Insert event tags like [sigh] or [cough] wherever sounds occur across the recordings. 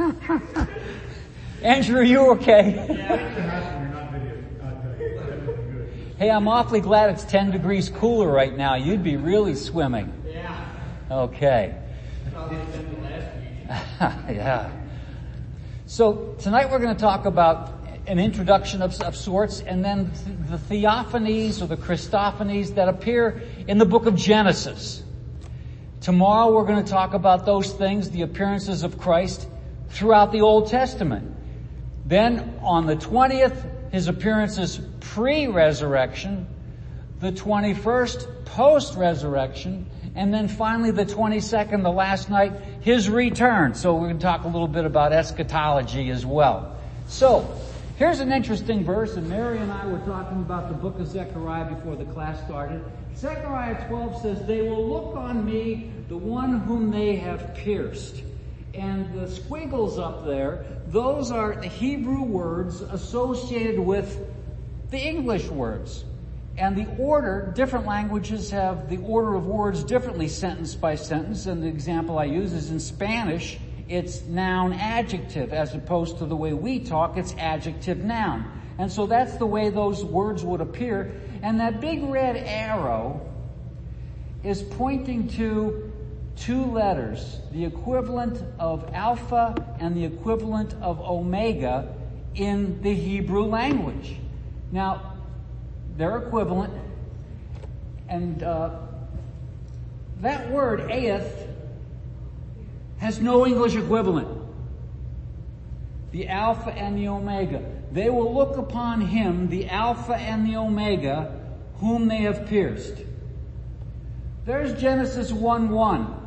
[laughs] Andrew, are you okay? hey, I'm awfully glad it's 10 degrees cooler right now. You'd be really swimming. Yeah. Okay. Probably been the last week. [laughs] yeah. So tonight we're going to talk about an introduction of, of sorts and then the theophanies or the Christophanies that appear in the book of Genesis. Tomorrow we're going to talk about those things, the appearances of Christ throughout the Old Testament. Then on the 20th, his appearances pre-resurrection, the 21st post-resurrection, and then finally the 22nd, the last night, his return. So we're going to talk a little bit about eschatology as well. So, here's an interesting verse, and Mary and I were talking about the book of Zechariah before the class started. Zechariah 12 says, they will look on me, the one whom they have pierced. And the squiggles up there, those are the Hebrew words associated with the English words. And the order, different languages have the order of words differently sentence by sentence. And the example I use is in Spanish, it's noun adjective as opposed to the way we talk, it's adjective noun. And so that's the way those words would appear. And that big red arrow is pointing to two letters, the equivalent of alpha and the equivalent of omega in the Hebrew language. Now, they're equivalent, and uh, that word aeth has no English equivalent. The Alpha and the Omega. They will look upon him, the Alpha and the Omega, whom they have pierced. There's Genesis 1-1.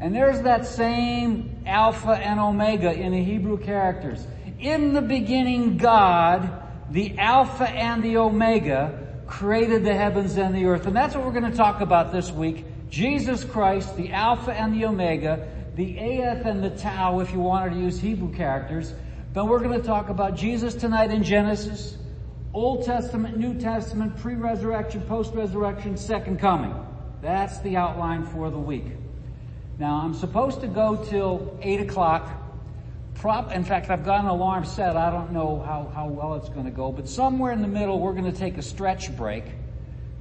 And there's that same Alpha and Omega in the Hebrew characters. In the beginning, God, the Alpha and the Omega, created the heavens and the earth. And that's what we're going to talk about this week. Jesus Christ, the Alpha and the Omega, the Aeth and the Tau, if you wanted to use Hebrew characters. But we're going to talk about Jesus tonight in Genesis, Old Testament, New Testament, pre-resurrection, post-resurrection, second coming. That's the outline for the week. Now I'm supposed to go till 8 o'clock. Prop, in fact, I've got an alarm set. I don't know how, how well it's going to go, but somewhere in the middle we're going to take a stretch break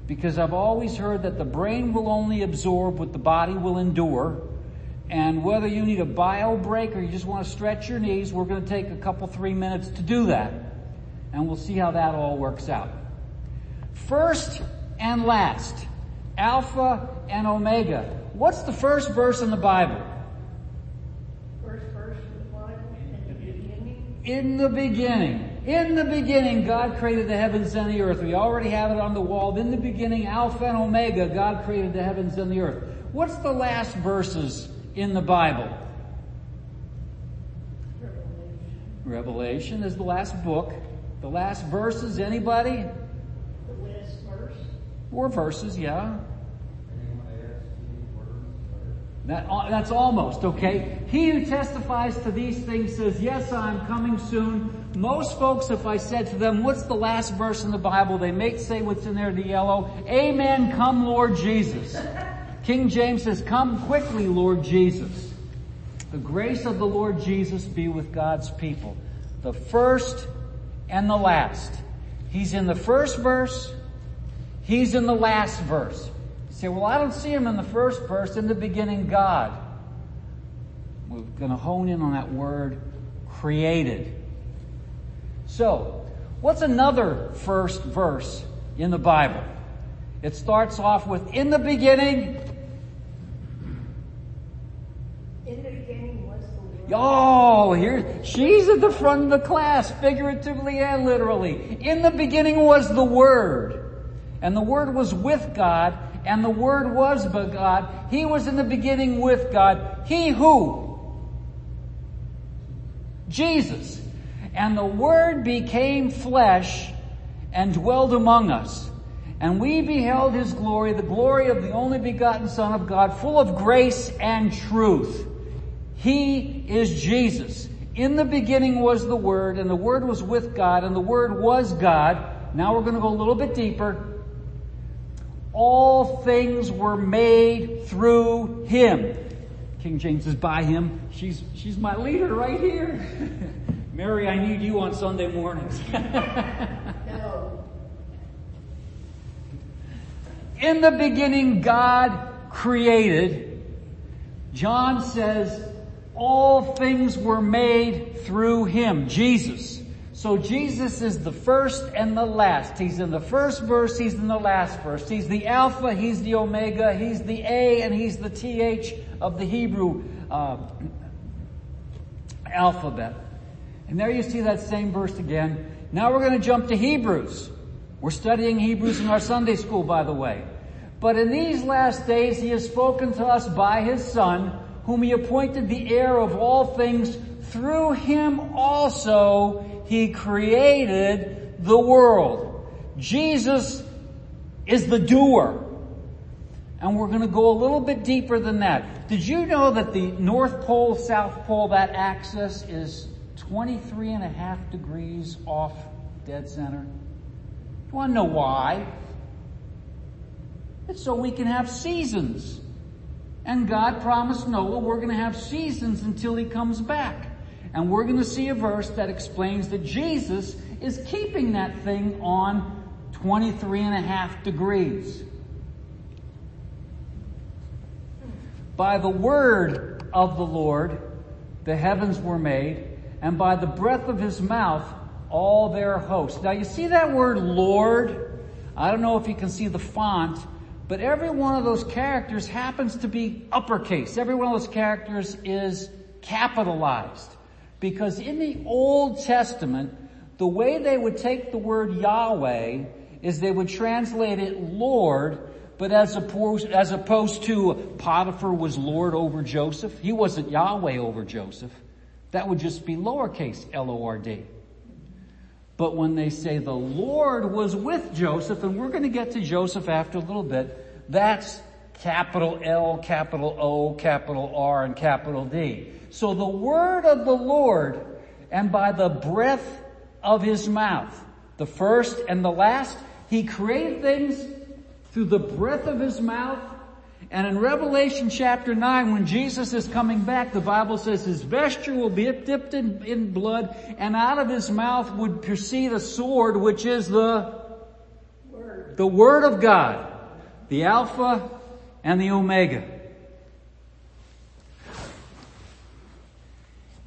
because I've always heard that the brain will only absorb what the body will endure. And whether you need a bio break or you just want to stretch your knees, we're going to take a couple, three minutes to do that. And we'll see how that all works out. First and last, Alpha and Omega. What's the first verse in the Bible? First verse of the Bible, in the beginning, In the beginning. In the beginning, God created the heavens and the earth. We already have it on the wall. In the beginning, Alpha and Omega, God created the heavens and the earth. What's the last verses in the Bible? Revelation, Revelation is the last book. The last verses, anybody? the last verse, Four verses, yeah. That, uh, that's almost, okay? He who testifies to these things says, yes, I'm coming soon. Most folks, if I said to them, what's the last verse in the Bible, they may say what's in there, the yellow, Amen, come Lord Jesus. [laughs] King James says, come quickly, Lord Jesus. The grace of the Lord Jesus be with God's people. The first and the last. He's in the first verse. He's in the last verse. You say, well, I don't see him in the first verse. In the beginning, God. We're going to hone in on that word, created. So, what's another first verse in the Bible? It starts off with, in the beginning, in the beginning was the Word. Oh, here, she's at the front of the class, figuratively and literally. In the beginning was the Word, and the Word was with God, and the Word was by God. He was in the beginning with God. He who? Jesus. And the Word became flesh and dwelled among us. And we beheld His glory, the glory of the only begotten Son of God, full of grace and truth. He is Jesus. In the beginning was the Word, and the Word was with God, and the Word was God. Now we're going to go a little bit deeper. All things were made through Him. King James is by him. She's, she's my leader right here. [laughs] Mary, I need you on Sunday mornings. No. In the beginning, God created. John says, all things were made through Him, Jesus. So Jesus is the first and the last. He's in the first verse, He's in the last verse. He's the Alpha, He's the Omega, He's the A, and He's the TH of the Hebrew uh, alphabet. And there you see that same verse again. Now we're going to jump to Hebrews. We're studying Hebrews in our Sunday school, by the way. But in these last days, he has spoken to us by his son, whom he appointed the heir of all things. Through him also he created the world. Jesus is the doer. And we're going to go a little bit deeper than that. Did you know that the North Pole, South Pole, that axis is 23 and a half degrees off dead center? You want to know why? It's so we can have seasons. And God promised Noah we're going to have seasons until he comes back. And we're going to see a verse that explains that Jesus is keeping that thing on 23 and a half degrees. By the word of the Lord, the heavens were made, and by the breath of his mouth, all their hosts. Now you see that word Lord? I don't know if you can see the font, but every one of those characters happens to be uppercase. Every one of those characters is capitalized. Because in the Old Testament, the way they would take the word Yahweh is they would translate it Lord, but as opposed, as opposed to Potiphar was Lord over Joseph, he wasn't Yahweh over Joseph. That would just be lowercase L-O-R-D. But when they say the Lord was with Joseph, and we're going to get to Joseph after a little bit, that's capital L, capital O, capital R, and capital D. So the word of the Lord, and by the breath of his mouth, the first and the last, he created things through the breath of his mouth. And in Revelation chapter 9, when Jesus is coming back, the Bible says his vesture will be dipped in, in blood, and out of his mouth would proceed a sword, which is the Word. the Word of God, the Alpha and the Omega.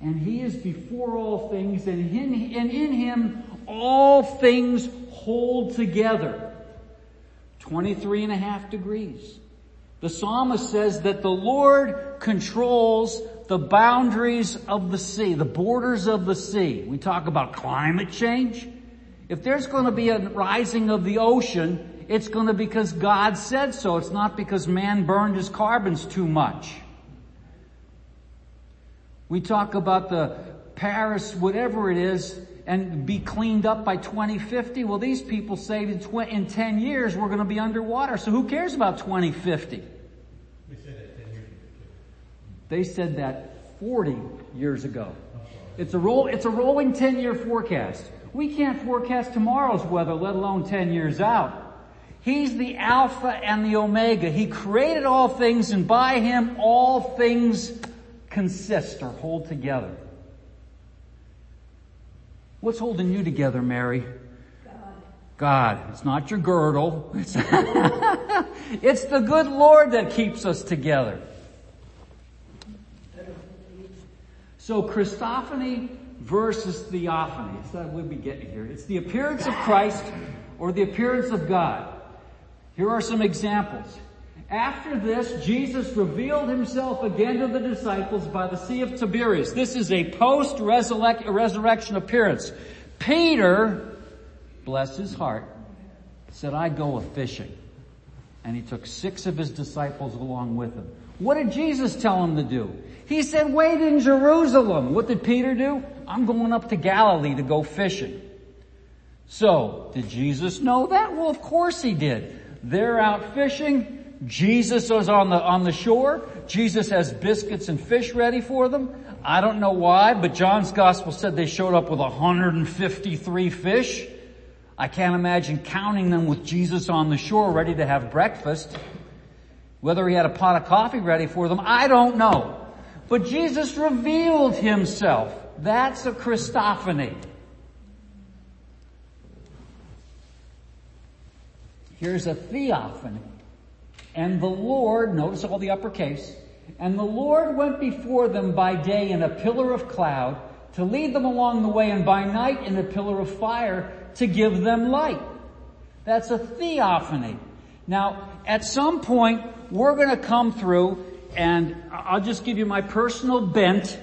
And He is before all things, and in, and in Him all things hold together. 23 and a half degrees. The psalmist says that the Lord controls the boundaries of the sea, the borders of the sea. We talk about climate change. If there's going to be a rising of the ocean, it's going to be because God said so. It's not because man burned his carbons too much. We talk about the Paris, whatever it is, and be cleaned up by 2050. Well, these people say in, tw- in 10 years we're going to be underwater. So who cares about 2050? We said that ten. They said that 40 years ago. It's a roll, it's a rolling 10 year forecast. We can't forecast tomorrow's weather, let alone 10 years out. He's the Alpha and the Omega. He created all things and by Him all things consist or hold together. What's holding you together, Mary? God. God. It's not your girdle. It's, [laughs] it's the good Lord that keeps us together. So Christophany versus theophany. That's what we'll be getting here. It's the appearance of Christ or the appearance of God. Here are some examples. After this, Jesus revealed himself again to the disciples by the Sea of Tiberias. This is a post-resurrection appearance. Peter, bless his heart, said, I go a fishing. And he took six of his disciples along with him. What did Jesus tell him to do? He said, wait in Jerusalem. What did Peter do? I'm going up to Galilee to go fishing. So, did Jesus know that? Well, of course he did. They're out fishing. Jesus is on the, on the shore. Jesus has biscuits and fish ready for them. I don't know why, but John's gospel said they showed up with 153 fish. I can't imagine counting them with Jesus on the shore ready to have breakfast. Whether he had a pot of coffee ready for them, I don't know. But Jesus revealed himself. That's a Christophany. Here's a theophany. And the Lord, notice all the uppercase, and the Lord went before them by day in a pillar of cloud to lead them along the way and by night in a pillar of fire to give them light. That's a theophany. Now, at some point, we're gonna come through and I'll just give you my personal bent,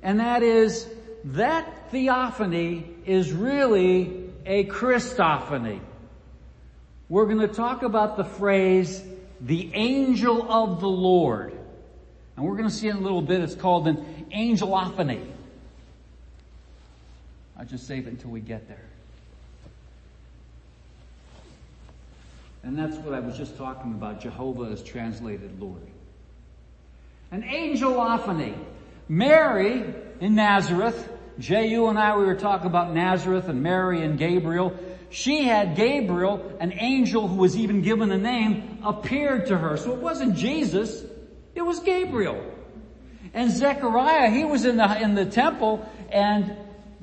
and that is, that theophany is really a Christophany. We're gonna talk about the phrase, the angel of the Lord. And we're gonna see in a little bit, it's called an angelophany. I'll just save it until we get there. And that's what I was just talking about. Jehovah is translated Lord. An angelophany. Mary in Nazareth, J.U. and I, we were talking about Nazareth and Mary and Gabriel. She had Gabriel, an angel who was even given a name, appeared to her. So it wasn't Jesus, it was Gabriel. And Zechariah, he was in the, in the temple and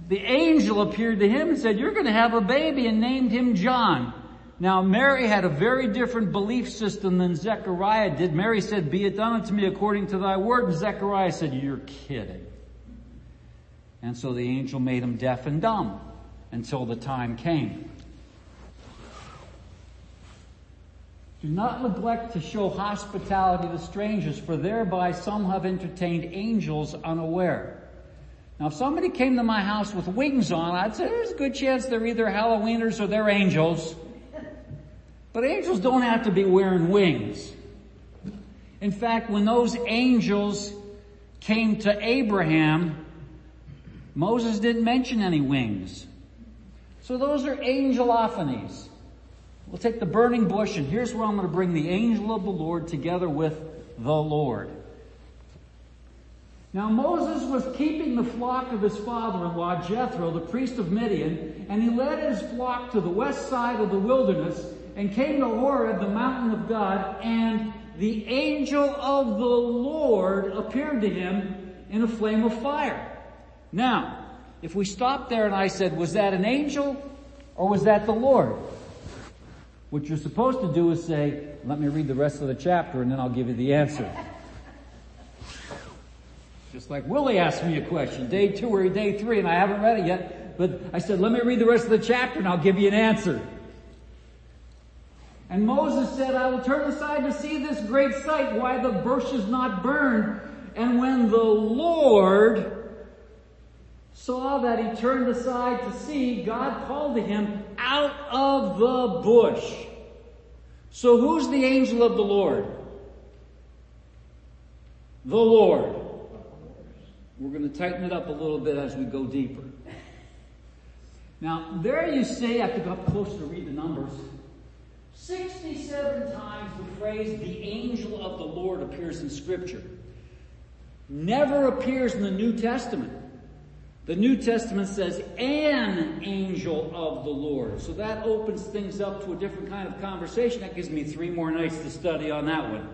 the angel appeared to him and said, you're gonna have a baby and named him John. Now Mary had a very different belief system than Zechariah did. Mary said, be it done unto me according to thy word. And Zechariah said, you're kidding. And so the angel made him deaf and dumb until the time came. Do not neglect to show hospitality to strangers, for thereby some have entertained angels unaware. Now if somebody came to my house with wings on, I'd say there's a good chance they're either Halloweeners or they're angels. But angels don't have to be wearing wings. In fact, when those angels came to Abraham, Moses didn't mention any wings. So those are angelophanies. We'll take the burning bush and here's where I'm going to bring the angel of the Lord together with the Lord. Now Moses was keeping the flock of his father-in-law Jethro, the priest of Midian, and he led his flock to the west side of the wilderness and came to Horeb, the mountain of God, and the angel of the Lord appeared to him in a flame of fire. Now, if we stop there and I said, was that an angel or was that the Lord? What you're supposed to do is say, let me read the rest of the chapter and then I'll give you the answer. Just like Willie asked me a question, day two or day three, and I haven't read it yet, but I said, let me read the rest of the chapter and I'll give you an answer. And Moses said, I will turn aside to see this great sight, why the bush is not burned. And when the Lord saw that he turned aside to see, God called to him out of the bush. So who's the angel of the Lord? The Lord. We're going to tighten it up a little bit as we go deeper. Now, there you see, I have to go up close to read the numbers. 67 times the phrase the angel of the Lord appears in scripture. Never appears in the New Testament. The New Testament says an angel of the Lord. So that opens things up to a different kind of conversation. That gives me three more nights to study on that one.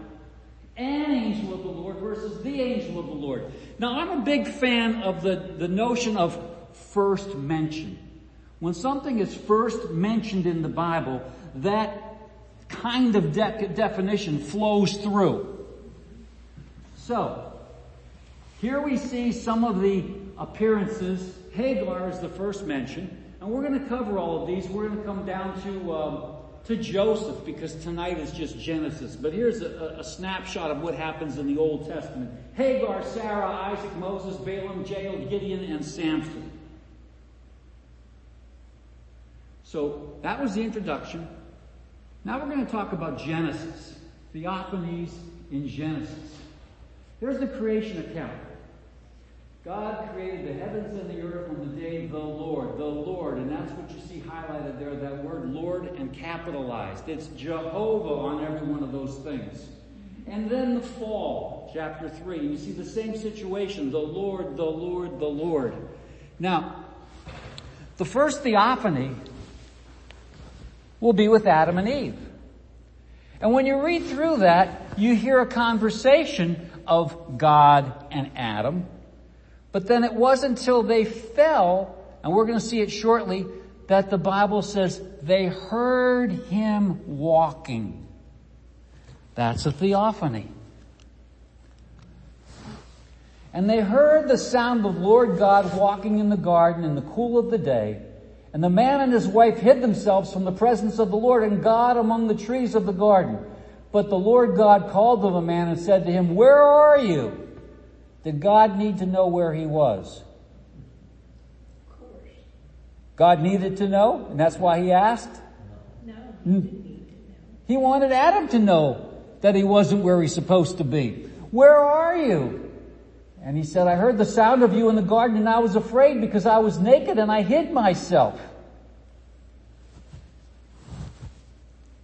An angel of the Lord versus the angel of the Lord. Now I'm a big fan of the, the notion of first mention. When something is first mentioned in the Bible, that kind of de- definition flows through. So, here we see some of the appearances. Hagar is the first mention, and we're going to cover all of these. We're going to come down to um, to Joseph because tonight is just Genesis. But here's a, a, snapshot of what happens in the Old Testament: Hagar, Sarah, Isaac, Moses, Balaam, Jael, Gideon, and Samson. So that was the introduction. Now we're going to talk about Genesis, theophanies in Genesis. There's the creation account. God created the heavens and the earth on the day the Lord, the Lord, and that's what you see highlighted there, that word Lord and capitalized. It's Jehovah on every one of those things. And then the fall, chapter 3, you see the same situation, the Lord, the Lord, the Lord. Now, the first theophany will be with Adam and Eve. And when you read through that, you hear a conversation of God and Adam. But then it wasn't until they fell, and we're going to see it shortly, that the Bible says they heard him walking. That's a theophany. And they heard the sound of Lord God walking in the garden in the cool of the day. And the man and his wife hid themselves from the presence of the Lord and God among the trees of the garden. But the Lord God called to the man and said to him, Where are you? Did God need to know where he was? Of course. God needed to know, and that's why he asked? No, he didn't need to know. He wanted Adam to know that he wasn't where he's supposed to be. Where are you? And he said, I heard the sound of you in the garden and I was afraid because I was naked and I hid myself.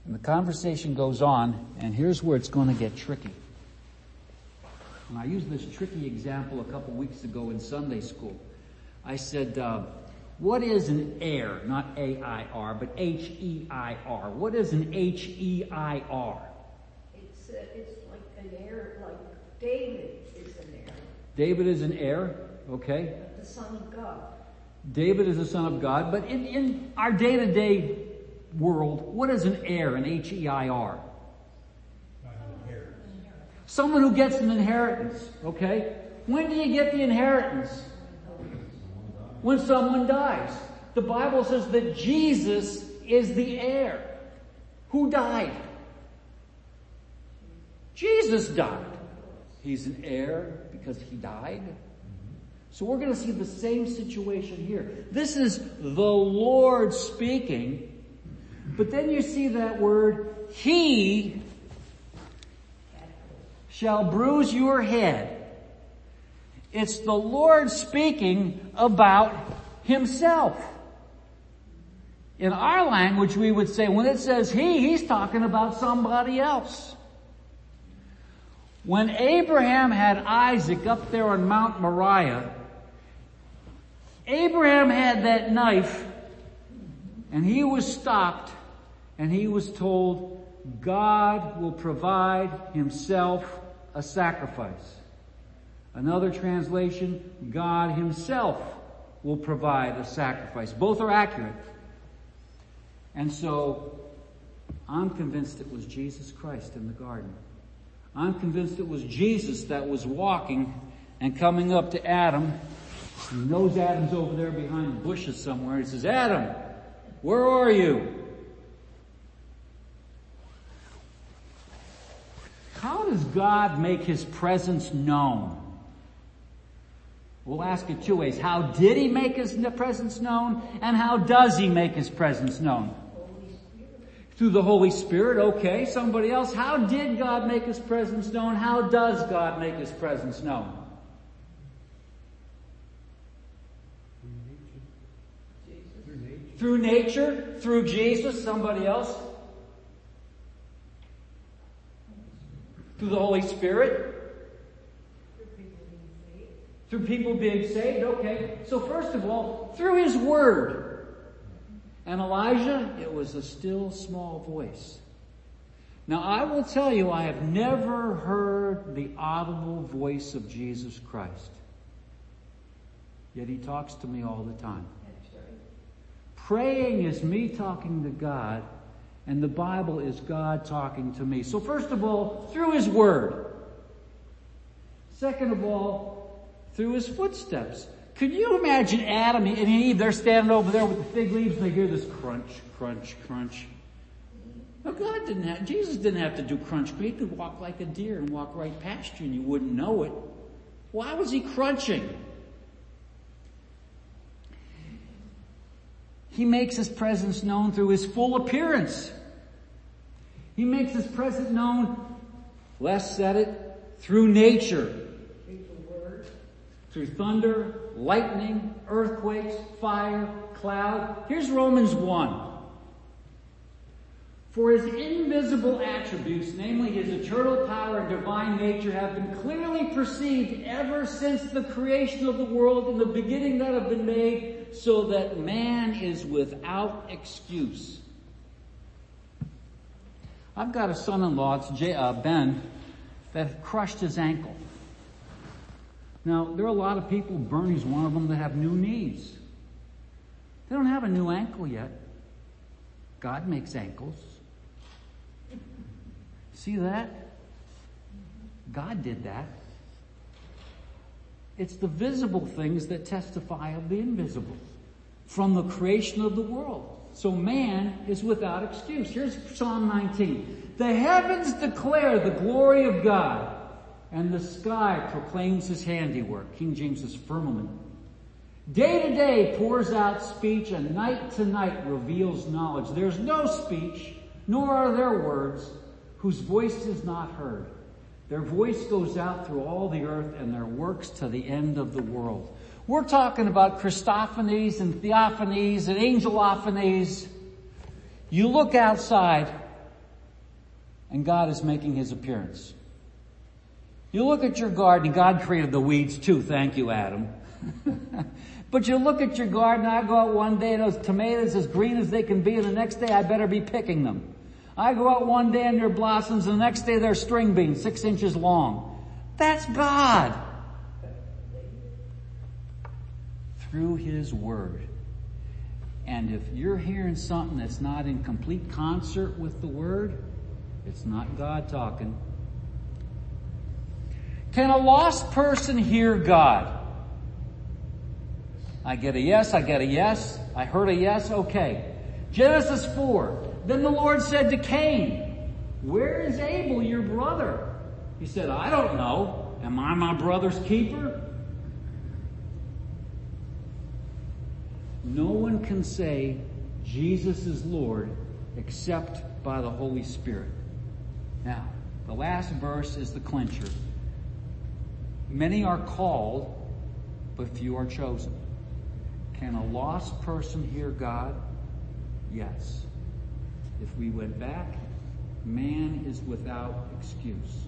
And the conversation goes on and here's where it's going to get tricky. And I used this tricky example a couple weeks ago in Sunday school. I said, uh, what is an heir? Not A-I-R, but H-E-I-R. What is an H-E-I-R? It's, uh, it's like an heir, like David is an heir, David is an heir, okay? the son of God. David is the son of God, but in, in our day-to-day world, what is an heir, an H-E-I-R? Someone who gets an inheritance, okay? When do you get the inheritance? When someone dies. The Bible says that Jesus is the heir. Who died? Jesus died. He's an heir because he died. So we're going to see the same situation here. This is the Lord speaking, but then you see that word, he shall bruise your head. It's the Lord speaking about himself. In our language, we would say when it says he, he's talking about somebody else. When Abraham had Isaac up there on Mount Moriah, Abraham had that knife and he was stopped and he was told, God will provide himself a sacrifice. Another translation, God himself will provide a sacrifice. Both are accurate. And so, I'm convinced it was Jesus Christ in the garden. I'm convinced it was Jesus that was walking and coming up to Adam. He knows Adam's over there behind the bushes somewhere. He says, Adam, where are you? How does God make his presence known? We'll ask it two ways. How did he make his presence known? And how does he make his presence known? Through the Holy Spirit, okay. Somebody else, how did God make his presence known? How does God make his presence known? Through nature. Through Jesus, somebody else? Through the Holy Spirit? Through people being saved? Okay. So first of all, through His Word. And Elijah, it was a still small voice. Now I will tell you, I have never heard the audible voice of Jesus Christ. Yet He talks to me all the time. Praying is me talking to God, and the Bible is God talking to me. So first of all, through His Word. Second of all, through His footsteps. Could you imagine Adam and Eve, they're standing over there with the fig leaves and they hear this crunch, crunch, crunch. Now God didn't have, Jesus didn't have to do crunch. He could walk like a deer and walk right past you and you wouldn't know it. Why was he crunching? He makes his presence known through his full appearance. He makes his presence known, Les said it, through nature. Through. Thunder, lightning, earthquakes, fire, cloud. Here's Romans 1. For his invisible attributes, namely his eternal power and divine nature, have been clearly perceived ever since the creation of the world in the beginning that have been made, so that man is without excuse. I've got a son-in-law, it's J, uh, Ben, that crushed his ankle. Now, there are a lot of people, Bernie's one of them, that have new knees. They don't have a new ankle yet. God makes ankles. See that? God did that. It's the visible things that testify of the invisible from the creation of the world. So man is without excuse. Here's Psalm 19. The heavens declare the glory of God and the sky proclaims his handiwork. King James's firmament. Day to day pours out speech and night to night reveals knowledge. There's no speech, nor are there words whose voice is not heard. Their voice goes out through all the earth and their works to the end of the world. We're talking about Christophanies and theophanies and angelophanies. You look outside and God is making his appearance. You look at your garden, God created the weeds too, thank you Adam. [laughs] but you look at your garden, I go out one day, and those tomatoes as green as they can be, and the next day I better be picking them. I go out one day and they're blossoms, and the next day they're string beans, six inches long. That's God. Through His Word. And if you're hearing something that's not in complete concert with the Word, it's not God talking. Can a lost person hear God? I get a yes, I get a yes, I heard a yes, okay. Genesis 4. Then the Lord said to Cain, where is Abel, your brother? He said, I don't know. Am I my brother's keeper? No one can say Jesus is Lord except by the Holy Spirit. Now, the last verse is the clincher. Many are called, but few are chosen. Can a lost person hear God? Yes. If we went back, man is without excuse.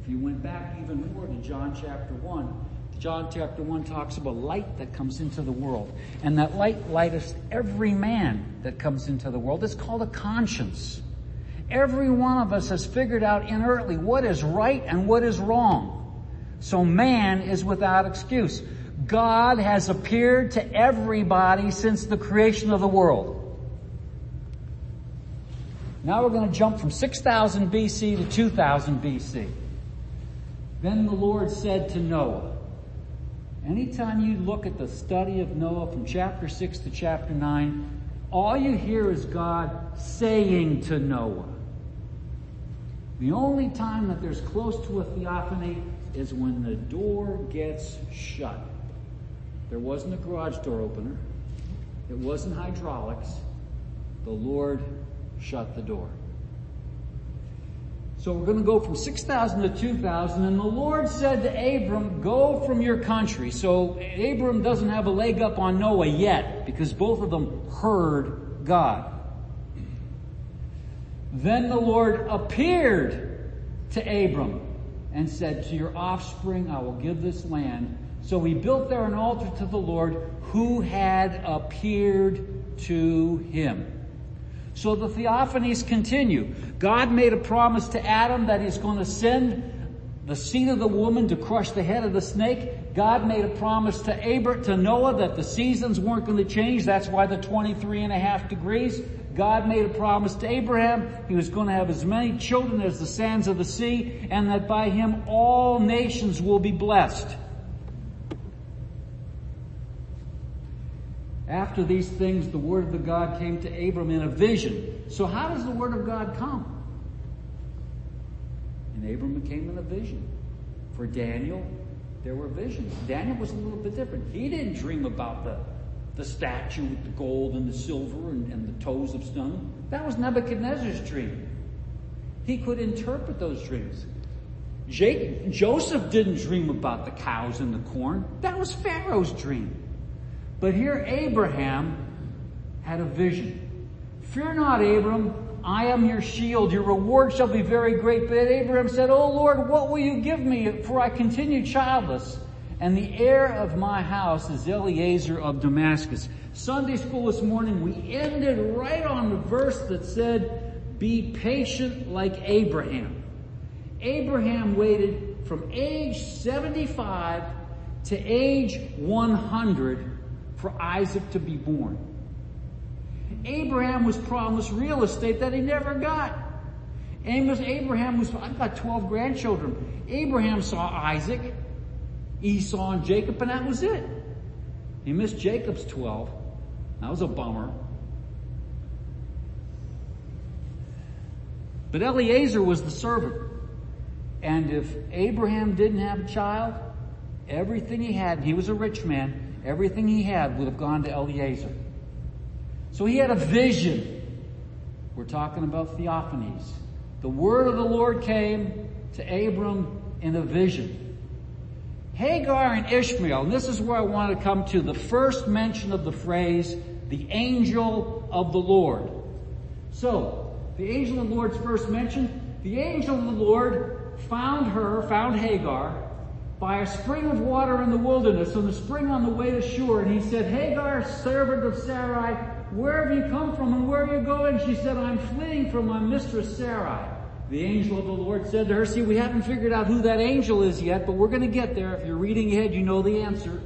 If you went back even more to John chapter 1, John chapter 1 talks about light that comes into the world. And that light lighteth every man that comes into the world. It's called a conscience. Every one of us has figured out inertly what is right and what is wrong. So man is without excuse. God has appeared to everybody since the creation of the world. Now we're going to jump from 6000 BC to 2000 BC. Then the Lord said to Noah, anytime you look at the study of Noah from chapter 6 to chapter 9, all you hear is God saying to Noah. The only time that there's close to a theophany is when the door gets shut. There wasn't a garage door opener. It wasn't hydraulics. The Lord shut the door. So we're going to go from 6,000 to 2,000 and the Lord said to Abram, go from your country. So Abram doesn't have a leg up on Noah yet because both of them heard God. Then the Lord appeared to Abram and said, to your offspring I will give this land. So he built there an altar to the Lord who had appeared to him. So the theophanies continue. God made a promise to Adam that he's going to send the seed of the woman to crush the head of the snake. God made a promise to Abram, to Noah that the seasons weren't going to change. That's why the 23 and a half degrees. God made a promise to Abraham. He was going to have as many children as the sands of the sea and that by him all nations will be blessed. After these things, the word of the God came to Abram in a vision. So how does the word of God come? And Abram came in a vision. For Daniel, there were visions. Daniel was a little bit different. He didn't dream about the, the statue with the gold and the silver and, and the toes of stone. That was Nebuchadnezzar's dream. He could interpret those dreams. Jake, Joseph didn't dream about the cows and the corn. That was Pharaoh's dream. But here Abraham had a vision. Fear not, Abram. I am your shield. Your reward shall be very great. But Abraham said, Oh Lord, what will you give me? For I continue childless. And the heir of my house is Eliezer of Damascus. Sunday school this morning, we ended right on the verse that said, be patient like Abraham. Abraham waited from age 75 to age 100 for Isaac to be born. Abraham was promised real estate that he never got. Amos, Abraham was, I've got 12 grandchildren. Abraham saw Isaac, Esau, and Jacob, and that was it. He missed Jacob's 12. That was a bummer. But Eliezer was the servant. And if Abraham didn't have a child, everything he had, he was a rich man, everything he had would have gone to Eliezer. So he had a vision. We're talking about theophanies. The word of the Lord came to Abram in a vision. Hagar and Ishmael, and this is where I want to come to the first mention of the phrase, the angel of the Lord. So, the angel of the Lord's first mention, The angel of the Lord found her, found Hagar, by a spring of water in the wilderness, on the spring on the way to Shur, and he said, Hagar, servant of Sarai, where have you come from and where are you going? She said, I'm fleeing from my mistress Sarai. The angel of the Lord said to her, see, we haven't figured out who that angel is yet, but we're going to get there. If you're reading ahead, you know the answer.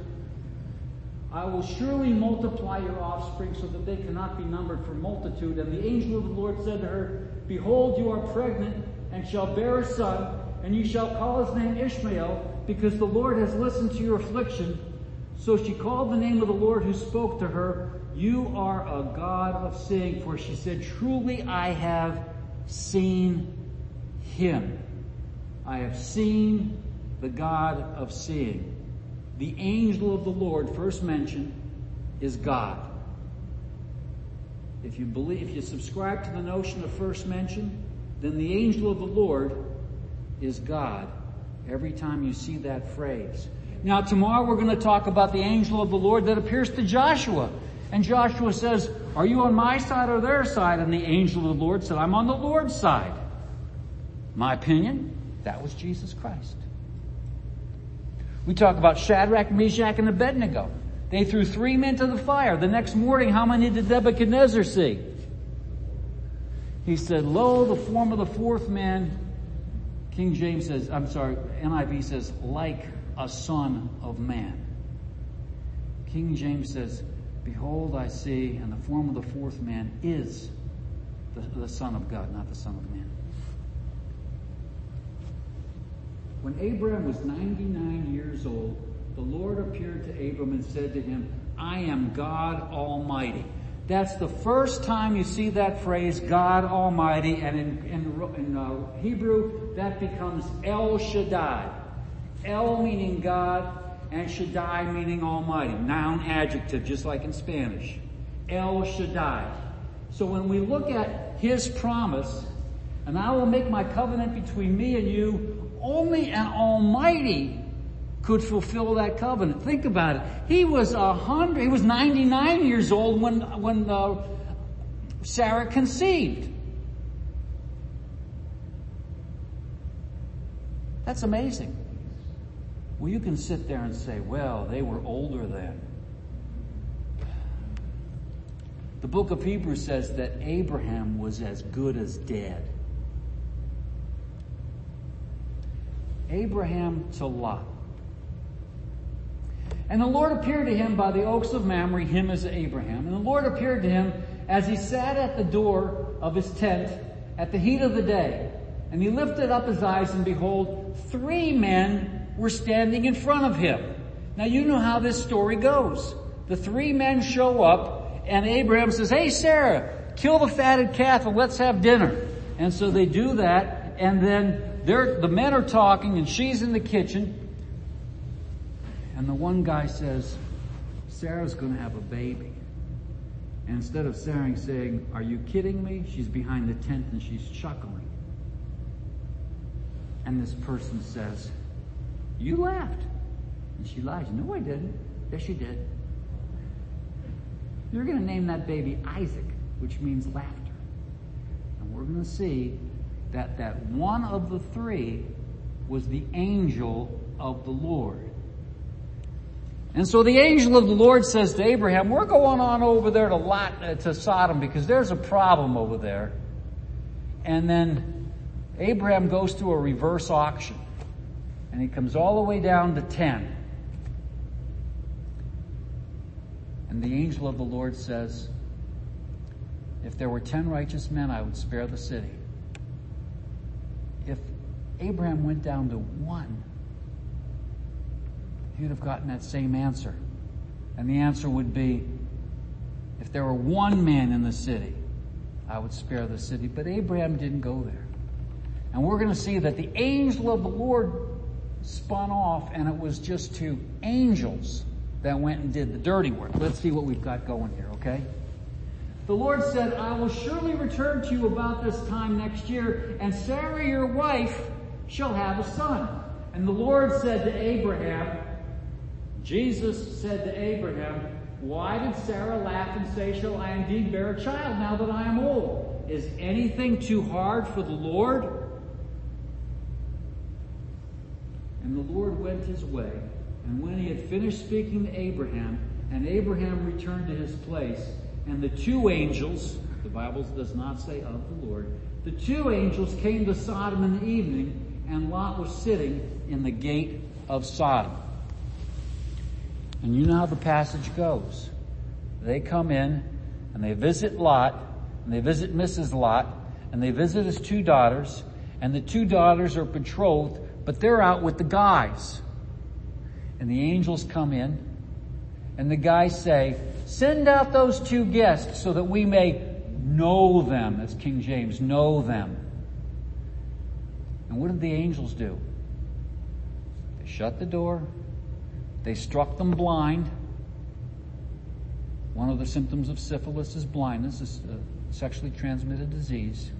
I will surely multiply your offspring so that they cannot be numbered for multitude. And the angel of the Lord said to her, Behold, you are pregnant and shall bear a son, and you shall call his name Ishmael, because the Lord has listened to your affliction. So she called the name of the Lord who spoke to her, You are a God of seeing. For she said, Truly I have seen him. I have seen the God of seeing. The angel of the Lord, first mentioned, is God. If you believe, if you subscribe to the notion of first mention, then the angel of the Lord is God every time you see that phrase. Now tomorrow we're going to talk about the angel of the Lord that appears to Joshua. And Joshua says, are you on my side or their side? And the angel of the Lord said, I'm on the Lord's side. My opinion, that was Jesus Christ. We talk about Shadrach, Meshach, and Abednego. They threw three men to the fire. The next morning, how many did Nebuchadnezzar see? He said, Lo, the form of the fourth man, King James says, I'm sorry, NIV says, like a son of man. King James says, Behold, I see, and the form of the fourth man is the, the Son of God, not the Son of Man. When Abraham was 99 years old, the Lord appeared to Abram and said to him, I am God Almighty. That's the first time you see that phrase, God Almighty, and in, in, in uh, Hebrew, that becomes El Shaddai. El meaning God, and Shaddai meaning Almighty. Noun, adjective, just like in Spanish. El Shaddai. So when we look at His promise, and I will make my covenant between me and you only an almighty could fulfill that covenant. Think about it. He was a hundred, he was 99 years old when, when uh, Sarah conceived. That's amazing. Well, you can sit there and say, well, they were older then. The book of Hebrews says that Abraham was as good as dead. Abraham to Lot. And the Lord appeared to him by the oaks of Mamre, him as Abraham. And the Lord appeared to him as he sat at the door of his tent at the heat of the day. And he lifted up his eyes and behold, three men were standing in front of him. Now you know how this story goes. The three men show up and Abraham says, hey Sarah, kill the fatted calf and let's have dinner. And so they do that and then the men are talking and she's in the kitchen. And the one guy says, Sarah's going to have a baby. And instead of Sarah saying, are you kidding me? She's behind the tent and she's chuckling. And this person says, you laughed. And she lies. No, I didn't. Yes, you did. You're going to name that baby Isaac, which means laughter. And we're going to see that that one of the three was the angel of the Lord. And so the angel of the Lord says to Abraham, we're going on over there to Lot, uh, to Sodom because there's a problem over there. And then Abraham goes to a reverse auction and he comes all the way down to 10. And the angel of the Lord says, if there were ten righteous men, I would spare the city. If Abraham went down to one, he would have gotten that same answer. And the answer would be, if there were one man in the city, I would spare the city. But Abraham didn't go there. And we're going to see that the angel of the Lord spun off and it was just two angels that went and did the dirty work. Let's see what we've got going here, okay? The Lord said, I will surely return to you about this time next year, and Sarah your wife shall have a son. And the Lord said to Abraham, Jesus said to Abraham, why did Sarah laugh and say, shall I indeed bear a child now that I am old? Is anything too hard for the Lord? And the Lord went his way. And when he had finished speaking to Abraham, and Abraham returned to his place, and the two angels, the Bible does not say of the Lord, the two angels came to Sodom in the evening, and Lot was sitting in the gate of Sodom. And you know how the passage goes. They come in, and they visit Lot, and they visit Mrs. Lot, and they visit his two daughters, and the two daughters are betrothed, but they're out with the guys. And the angels come in, and the guys say, send out those two guests so that we may know them, as King James, know them. And what did the angels do? They shut the door. They struck them blind. One of the symptoms of syphilis is blindness, is a sexually transmitted disease.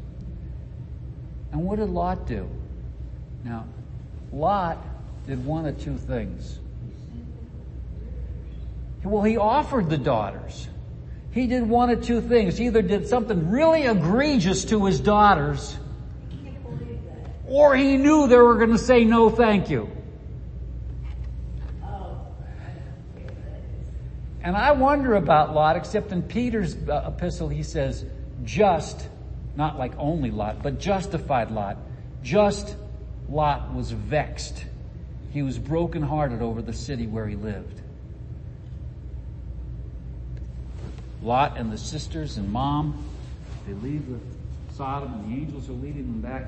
And what did Lot do? Now, Lot did one of two things. Well, he offered the daughters. He did one of two things. He either did something really egregious to his daughters, or he knew they were going to say no thank you. And I wonder about Lot, except in Peter's uh, epistle he says, just, not like only Lot, but justified Lot. Just Lot was vexed. He was brokenhearted over the city where he lived. Lot and the sisters and mom, they leave the Sodom and the angels are leading them back.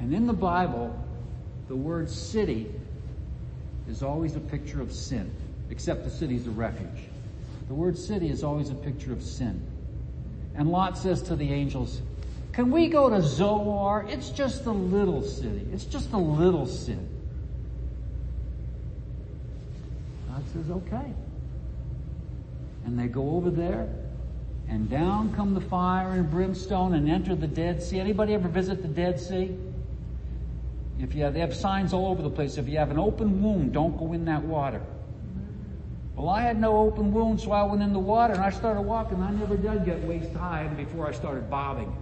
And in the Bible, the word city is always a picture of sin, except the city is a refuge. The word city is always a picture of sin. And Lot says to the angels, can we go to Zoar? It's just a little city. It's just a little city. God says, okay. And they go over there, and down come the fire and brimstone and enter the Dead Sea. Anybody ever visit the Dead Sea? If you have, they have signs all over the place. If you have an open wound, don't go in that water. Well, I had no open wound, so I went in the water and I started walking. I never did get waist high before I started bobbing.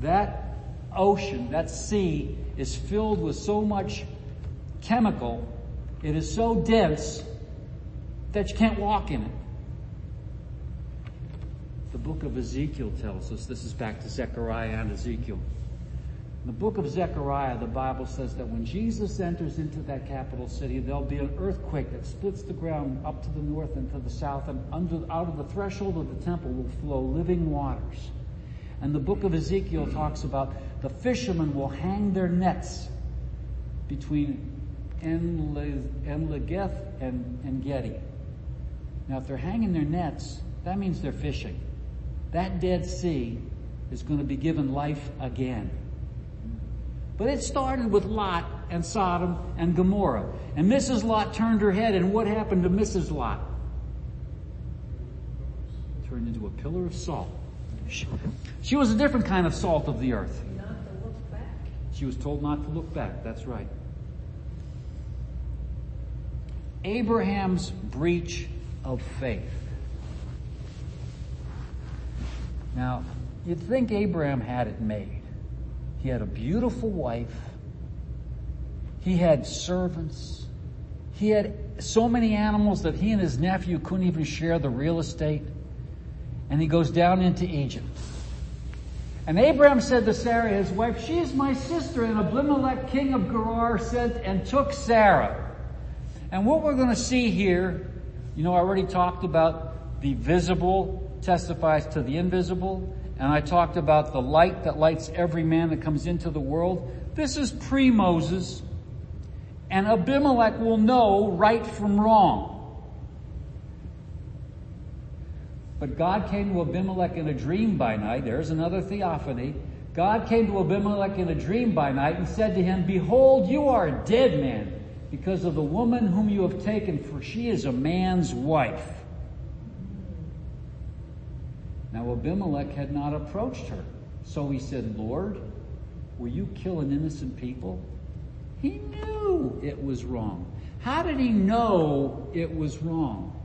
That ocean, that sea is filled with so much chemical. It is so dense that you can't walk in it. The book of Ezekiel tells us, this is back to Zechariah and Ezekiel. In the book of Zechariah, the Bible says that when Jesus enters into that capital city, there'll be an earthquake that splits the ground up to the north and to the south, and under, out of the threshold of the temple will flow living waters. And the book of Ezekiel talks about the fishermen will hang their nets between En-Legeth and, En-Gedi. Now, if they're hanging their nets, that means they're fishing. That Dead Sea is going to be given life again. But it started with Lot and Sodom and Gomorrah. And Mrs. Lot turned her head, and what happened to Mrs. Lot? Turned into a pillar of salt. She was a different kind of salt of the earth. She was told not to look back. That's right. Abraham's breach of faith. Now, you'd think Abraham had it made. He had a beautiful wife. He had servants. He had so many animals that he and his nephew couldn't even share the real estate and he goes down into Egypt. And Abraham said to Sarah, his wife, she is my sister, and Abimelech, king of Gerar, sent and took Sarah. And what we're going to see here You know, I already talked about the visible testifies to the invisible, and I talked about the light that lights every man that comes into the world. This is pre-Moses, and Abimelech will know right from wrong. But God came to Abimelech in a dream by night. There's another theophany. God came to Abimelech in a dream by night and said to him, Behold, you are a dead man because of the woman whom you have taken, for she is a man's wife. Now Abimelech had not approached her. So he said, Lord, will you kill an innocent people? He knew it was wrong. How did he know it was wrong?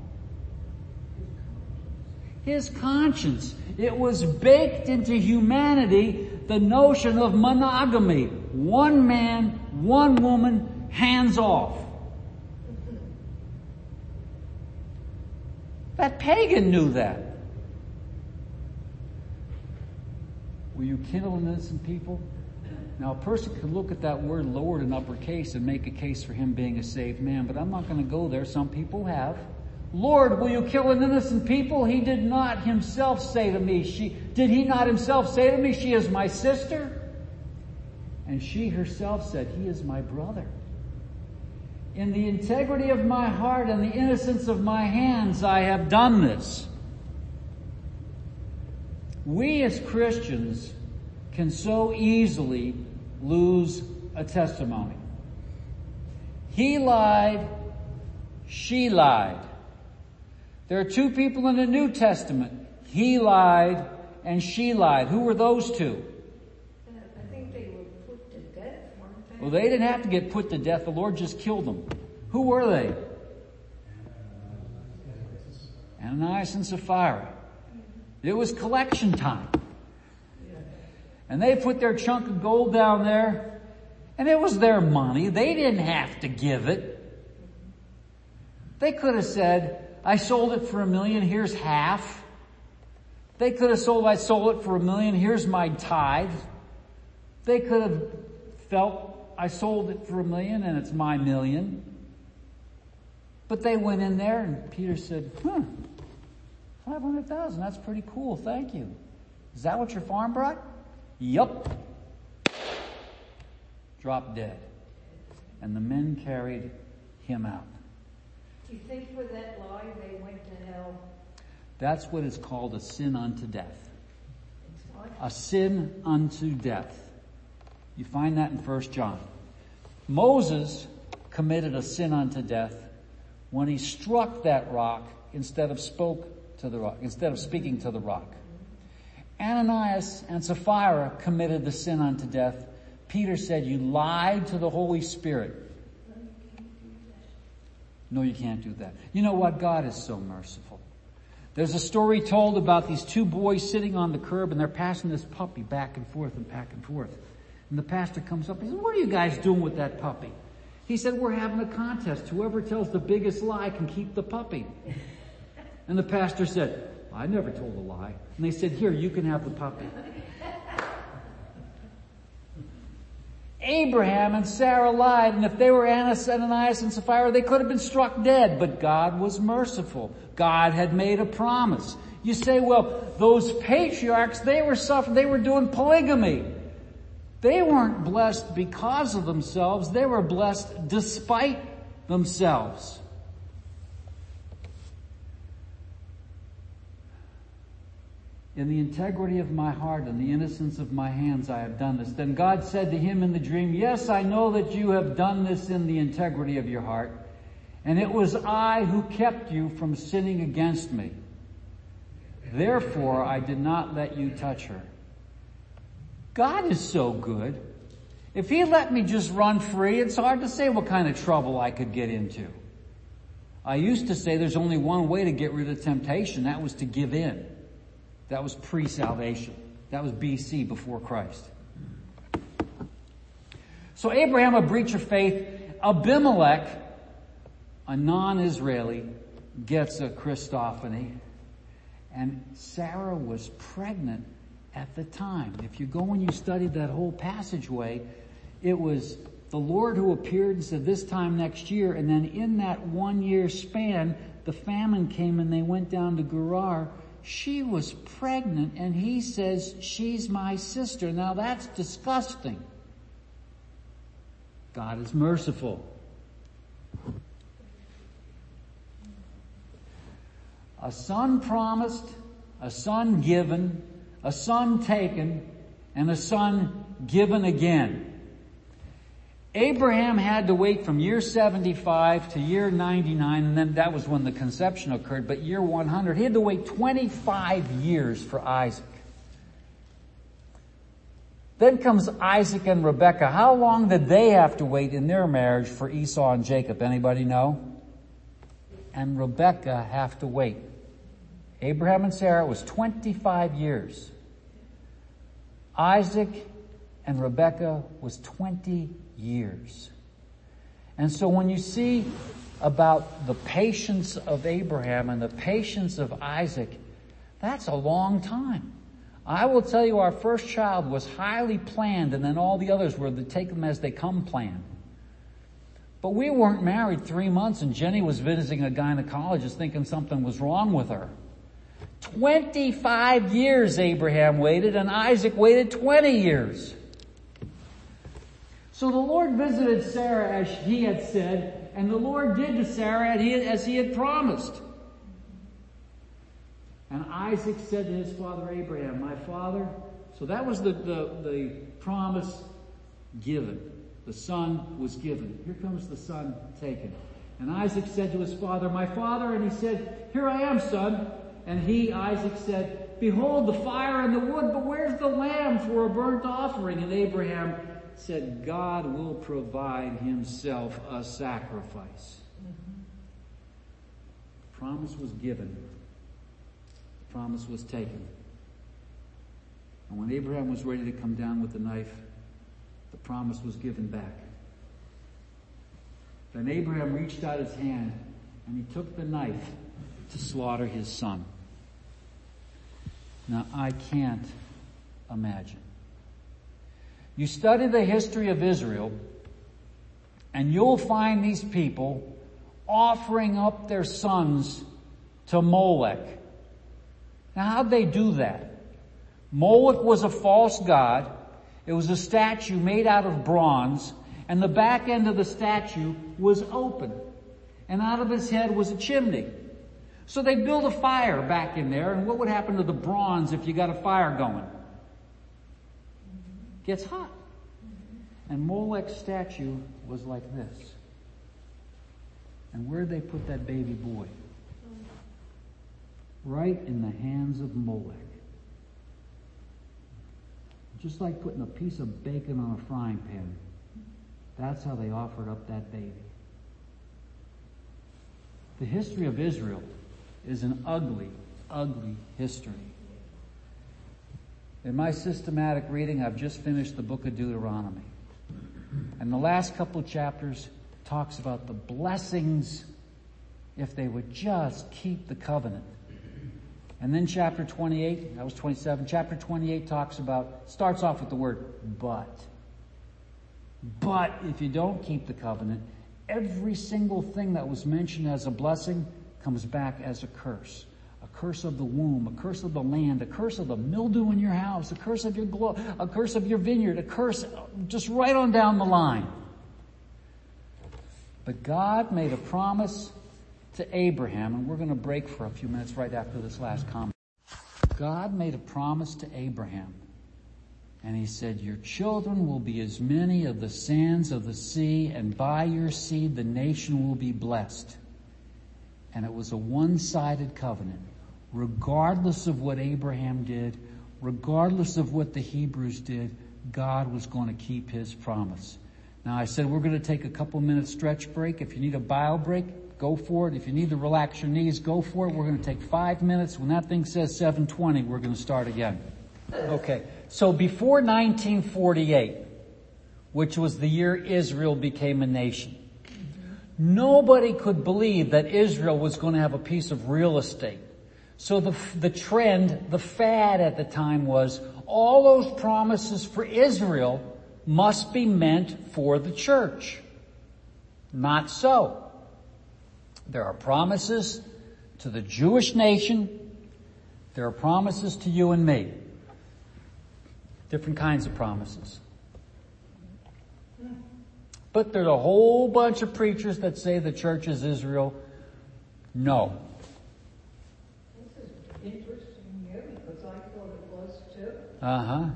His conscience. It was baked into humanity the notion of monogamy. One man, one woman, hands off. That pagan knew that. Will you kill an innocent people? Now a person could look at that word Lord in uppercase and make a case for him being a saved man, but I'm not going to go there. Some people have. Lord, will you kill an innocent people? He did not himself say to me, she, did he not himself say to me, she is my sister? And she herself said, he is my brother. In the integrity of my heart and the innocence of my hands, I have done this. We as Christians can so easily lose a testimony. He lied, she lied. There are two people in the New Testament. He lied and she lied. Who were those two? I think they were put to death, weren't they? Well, they didn't have to get put to death. The Lord just killed them. Who were they? Ananias and Sapphira. It was collection time. And they put their chunk of gold down there and it was their money. They didn't have to give it. They could have said, I sold it for a million, here's half. They could have sold, I sold it for a million, here's my tithe. They could have felt, I sold it for a million and it's my million. But they went in there and Peter said, hmm, huh, 500,000, that's pretty cool, thank you. Is that what your farm brought? Yup. Drop dead. And the men carried him out. You think for that lie they went to hell? That's what is called a sin unto death. A sin unto death. You find that in 1 John. Moses committed a sin unto death when he struck that rock instead of spoke to the rock, instead of speaking to the rock. Ananias and Sapphira committed the sin unto death. Peter said, you lied to the Holy Spirit. No, you can't do that. You know what? God is so merciful. There's a story told about these two boys sitting on the curb and they're passing this puppy back and forth and back and forth. And the pastor comes up and says, what are you guys doing with that puppy? He said, we're having a contest. Whoever tells the biggest lie can keep the puppy. And the pastor said, I never told a lie. And they said, here, you can have the puppy. Abraham and Sarah lied, and if they were Ananias and Sapphira, they could have been struck dead, but God was merciful. God had made a promise. You say, well, those patriarchs, they were suffering, they were doing polygamy. They weren't blessed because of themselves, they were blessed despite themselves. In the integrity of my heart and the innocence of my hands I have done this. Then God said to him in the dream, Yes, I know that you have done this in the integrity of your heart, and it was I who kept you from sinning against me. Therefore I did not let you touch her. God is so good. If he let me just run free, it's hard to say what kind of trouble I could get into. I used to say there's only one way to get rid of temptation. That was to give in. That was pre-salvation. That was BC before Christ. So Abraham, a breach of faith, Abimelech, a non-Israeli, gets a Christophany, and Sarah was pregnant at the time. If you go and you study that whole passageway, it was the Lord who appeared and said this time next year, and then in that one year span, the famine came and they went down to Gerar, she was pregnant and he says, she's my sister. Now that's disgusting. God is merciful. A son promised, a son given, a son taken, and a son given again. Abraham had to wait from year 75 to year 99, and then that was when the conception occurred, but year 100, he had to wait 25 years for Isaac. Then comes Isaac and Rebekah. How long did they have to wait in their marriage for Esau and Jacob? Anybody know? And Rebekah have to wait. Abraham and Sarah was 25 years. Isaac and Rebekah was 20 years. And so when you see about the patience of Abraham and the patience of Isaac, that's a long time. I will tell you our first child was highly planned and then all the others were to take them as they come planned. But we weren't married three months and Jenny was visiting a gynecologist thinking something was wrong with her. 25 years Abraham waited and Isaac waited 20 years. So the Lord visited Sarah as he had said, and the Lord did to Sarah as he had promised. And Isaac said to his father Abraham, my father, so that was the, the, the promise given. The son was given. Here comes the son taken. And Isaac said to his father, my father, and he said, here I am, son. And he, Isaac, said, behold the fire and the wood, but where's the lamb for a burnt offering? And Abraham said, God will provide himself a sacrifice. Mm-hmm. Promise was given. The promise was taken. And when Abraham was ready to come down with the knife, the promise was given back. Then Abraham reached out his hand and he took the knife to slaughter his son. Now I can't imagine. You study the history of Israel and you'll find these people offering up their sons to Molech. Now how'd they do that? Moloch was a false god. It was a statue made out of bronze and the back end of the statue was open and out of his head was a chimney. So they build a fire back in there and what would happen to the bronze if you got a fire going? Gets hot. And Molech's statue was like this. And where'd they put that baby boy? Right in the hands of Molech. Just like putting a piece of bacon on a frying pan. That's how they offered up that baby. The history of Israel is an ugly, ugly history. In my systematic reading, I've just finished the book of Deuteronomy. And the last couple chapters talks about the blessings if they would just keep the covenant. And then chapter 28, that was 27, chapter 28 talks about, starts off with the word but. But if you don't keep the covenant, every single thing that was mentioned as a blessing comes back as a curse curse of the womb, a curse of the land, a curse of the mildew in your house, a curse of your glo- a curse of your vineyard, a curse just right on down the line. But God made a promise to Abraham, and we're going to break for a few minutes right after this last comment. God made a promise to Abraham, and he said, your children will be as many of the sands of the sea, and by your seed the nation will be blessed. And it was a one-sided covenant regardless of what Abraham did, regardless of what the Hebrews did, God was going to keep his promise. Now I said we're going to take a couple minutes stretch break. If you need a bio break, go for it. If you need to relax your knees, go for it. We're going to take five minutes. When that thing says 720, we're going to start again. Okay. So before 1948, which was the year Israel became a nation, nobody could believe that Israel was going to have a piece of real estate so the, the trend, the fad at the time was all those promises for Israel must be meant for the church. Not so. There are promises to the Jewish nation. There are promises to you and me. Different kinds of promises. But there's a whole bunch of preachers that say the church is Israel. No. This is interesting, yeah, because I thought it was too. Uh-huh. Well, How about that? They're like, the person that knows everything Uh-huh. Uh,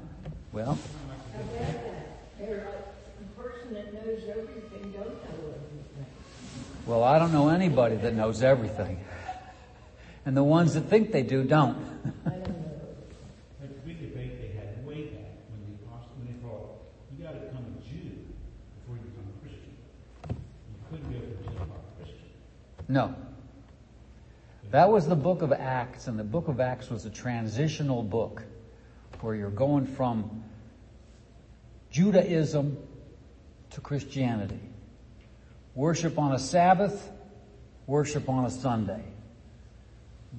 don't know everything. well, I don't know anybody that knows everything. And the ones that think they do don't. I don't know. That's a big debate they had way back when the apostle, when they thought, you gotta become a Jew before you become a Christian. You couldn't go from Gentile to Christian. No. That was the book of Acts, and the book of Acts was a transitional book where you're going from Judaism to Christianity. Worship on a Sabbath, worship on a Sunday.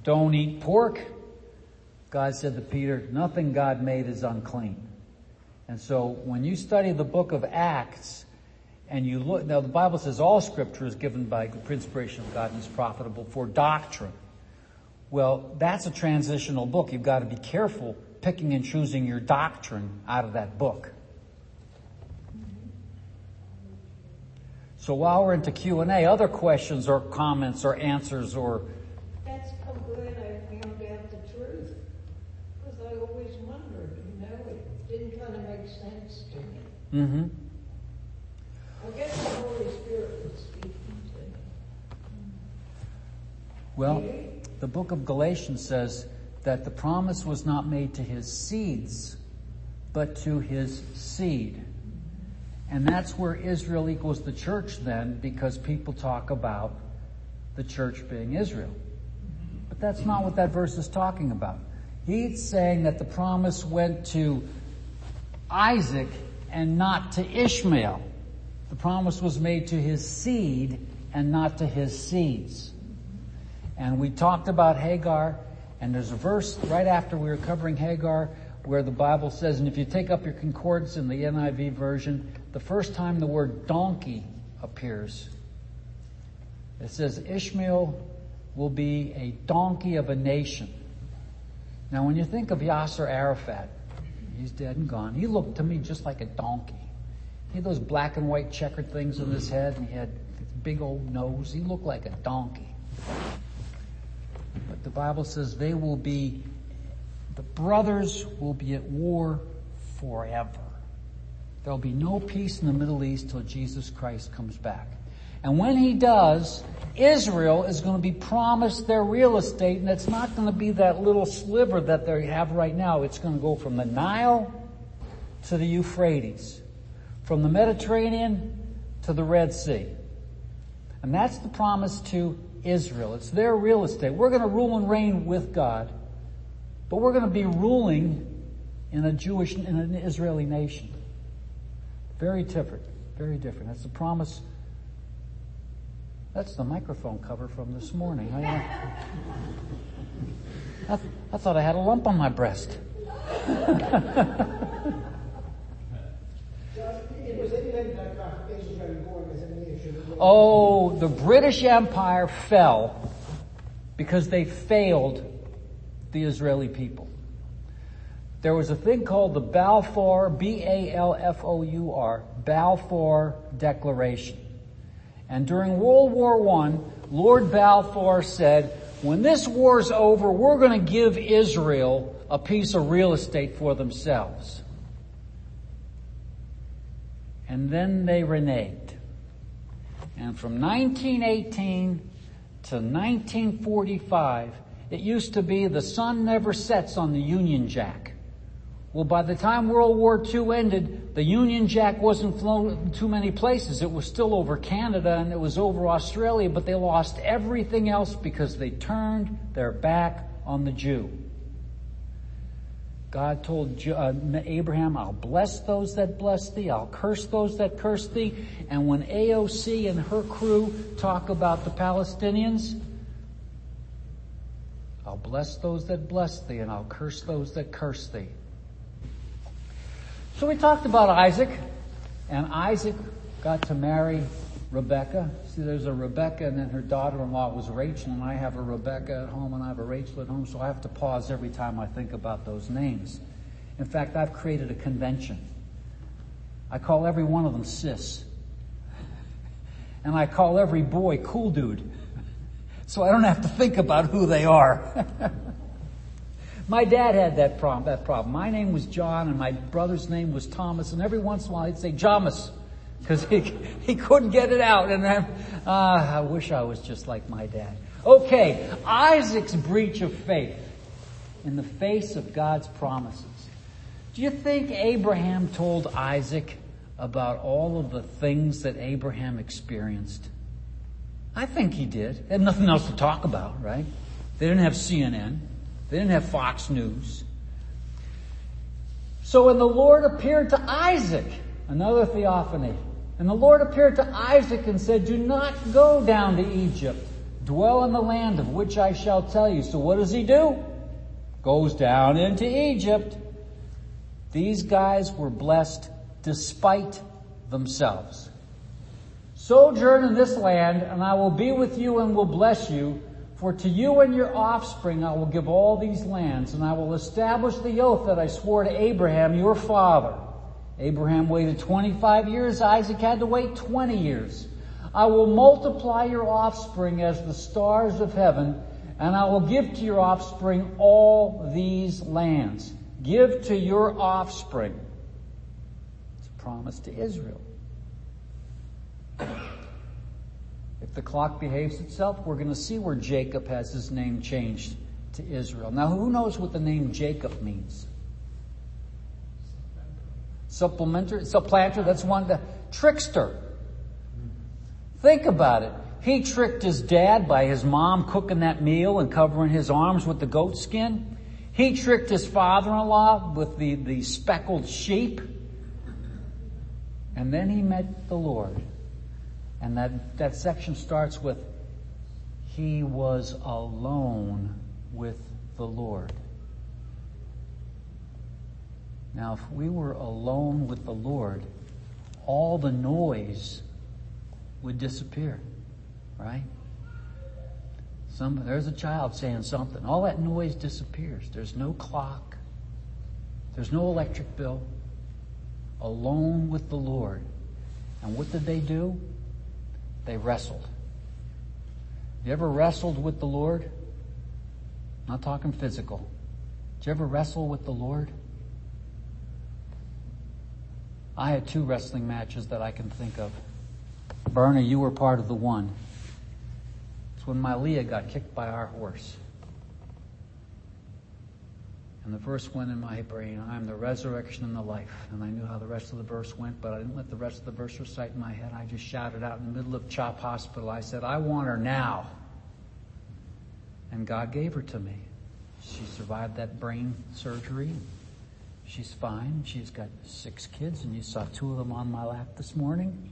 Don't eat pork. God said to Peter, nothing God made is unclean. And so when you study the book of Acts and you look, now the Bible says all scripture is given by the inspiration of God and is profitable for doctrine. Well, that's a transitional book. You've got to be careful picking and choosing your doctrine out of that book. So while we're into Q&A, other questions or comments or answers or, That's how glad I found out the truth. Because I always wondered, you know, it didn't kind of make sense to me. mm-hmm. I guess the Holy Spirit was speaking to me. Well, the book of Galatians says that the promise was not made to his seeds, but to his seed. And that's where Israel equals the church then, because people talk about the church being Israel. But that's not what that verse is talking about. He's saying that the promise went to Isaac and not to Ishmael. The promise was made to his seed and not to his seeds. And we talked about Hagar, and there's a verse right after we were covering Hagar where the Bible says, and if you take up your concordance in the NIV version, the first time the word donkey appears, it says Ishmael will be a donkey of a nation. Now when you think of Yasser Arafat, he's dead and gone, he looked to me just like a donkey. He had those black and white checkered things on his head and he had big old nose. He looked like a donkey. But the Bible says they will be, the brothers will be at war forever. There'll be no peace in the Middle East till Jesus Christ comes back. And when he does, Israel is going to be promised their real estate and it's not going to be that little sliver that they have right now. It's going to go from the Nile to the Euphrates, from the Mediterranean to the Red Sea. And that's the promise to Israel. It's their real estate. We're going to rule and reign with God, but we're going to be ruling in a Jewish, in an Israeli nation. Very different. Very different. That's the promise. That's the microphone cover from this morning. I, uh, I, I thought I had a lump on my breast. [laughs] It was evident that uh, Israel going as a nation. Oh, the British Empire fell because they failed the Israeli people. There was a thing called the Balfour, B-A-L-F-O-U-R, Balfour Declaration. And during World War I, Lord Balfour said, when this war's over, we're going to give Israel a piece of real estate for themselves. And then they reneged. And from 1918 to 1945, it used to be the sun never sets on the Union Jack. Well, by the time World War II ended, the Union Jack wasn't flown too many places. It was still over Canada and it was over Australia, but they lost everything else because they turned their back on the Jew. God told uh, Abraham, I'll bless those that bless thee, I'll curse those that curse thee. And when AOC and her crew talk about the Palestinians, I'll bless those that bless thee and I'll curse those that curse thee. So we talked about Isaac, and Isaac got to marry Rebecca, See, there's a Rebecca and then her daughter-in-law was Rachel and I have a Rebecca at home and I have a Rachel at home, so I have to pause every time I think about those names. In fact, I've created a convention. I call every one of them sis. And I call every boy cool dude. So I don't have to think about who they are. [laughs] my dad had that problem, that problem. My name was John and my brother's name was Thomas and every once in a while he'd say Jomus because he, he couldn't get it out. And then, uh, I wish I was just like my dad. Okay, Isaac's breach of faith in the face of God's promises. Do you think Abraham told Isaac about all of the things that Abraham experienced? I think he did. They had nothing else to talk about, right? They didn't have CNN. They didn't have Fox News. So when the Lord appeared to Isaac, another theophany, and the Lord appeared to Isaac and said, do not go down to Egypt. Dwell in the land of which I shall tell you. So what does he do? Goes down into Egypt. These guys were blessed despite themselves. Sojourn in this land, and I will be with you and will bless you. For to you and your offspring I will give all these lands, and I will establish the oath that I swore to Abraham your father. Abraham waited 25 years, Isaac had to wait 20 years. I will multiply your offspring as the stars of heaven, and I will give to your offspring all these lands. Give to your offspring. It's a promise to Israel. If the clock behaves itself, we're going to see where Jacob has his name changed to Israel. Now, who knows what the name Jacob means? Supplementary, supplanter, that's one, the trickster. Think about it. He tricked his dad by his mom cooking that meal and covering his arms with the goat skin. He tricked his father-in-law with the, the speckled sheep. And then he met the Lord. And that, that section starts with, he was alone with the Lord. Now, if we were alone with the Lord, all the noise would disappear, right? Some, there's a child saying something. All that noise disappears. There's no clock. There's no electric bill. Alone with the Lord. And what did they do? They wrestled. You ever wrestled with the Lord? I'm not talking physical. Did you ever wrestle with the Lord? I had two wrestling matches that I can think of. Bernie, you were part of the one. It's when my Leah got kicked by our horse. And the verse went in my brain, I am the resurrection and the life. And I knew how the rest of the verse went, but I didn't let the rest of the verse recite in my head. I just shouted out in the middle of CHOP Hospital. I said, I want her now. And God gave her to me. She survived that brain surgery. She's fine. She's got six kids, and you saw two of them on my lap this morning.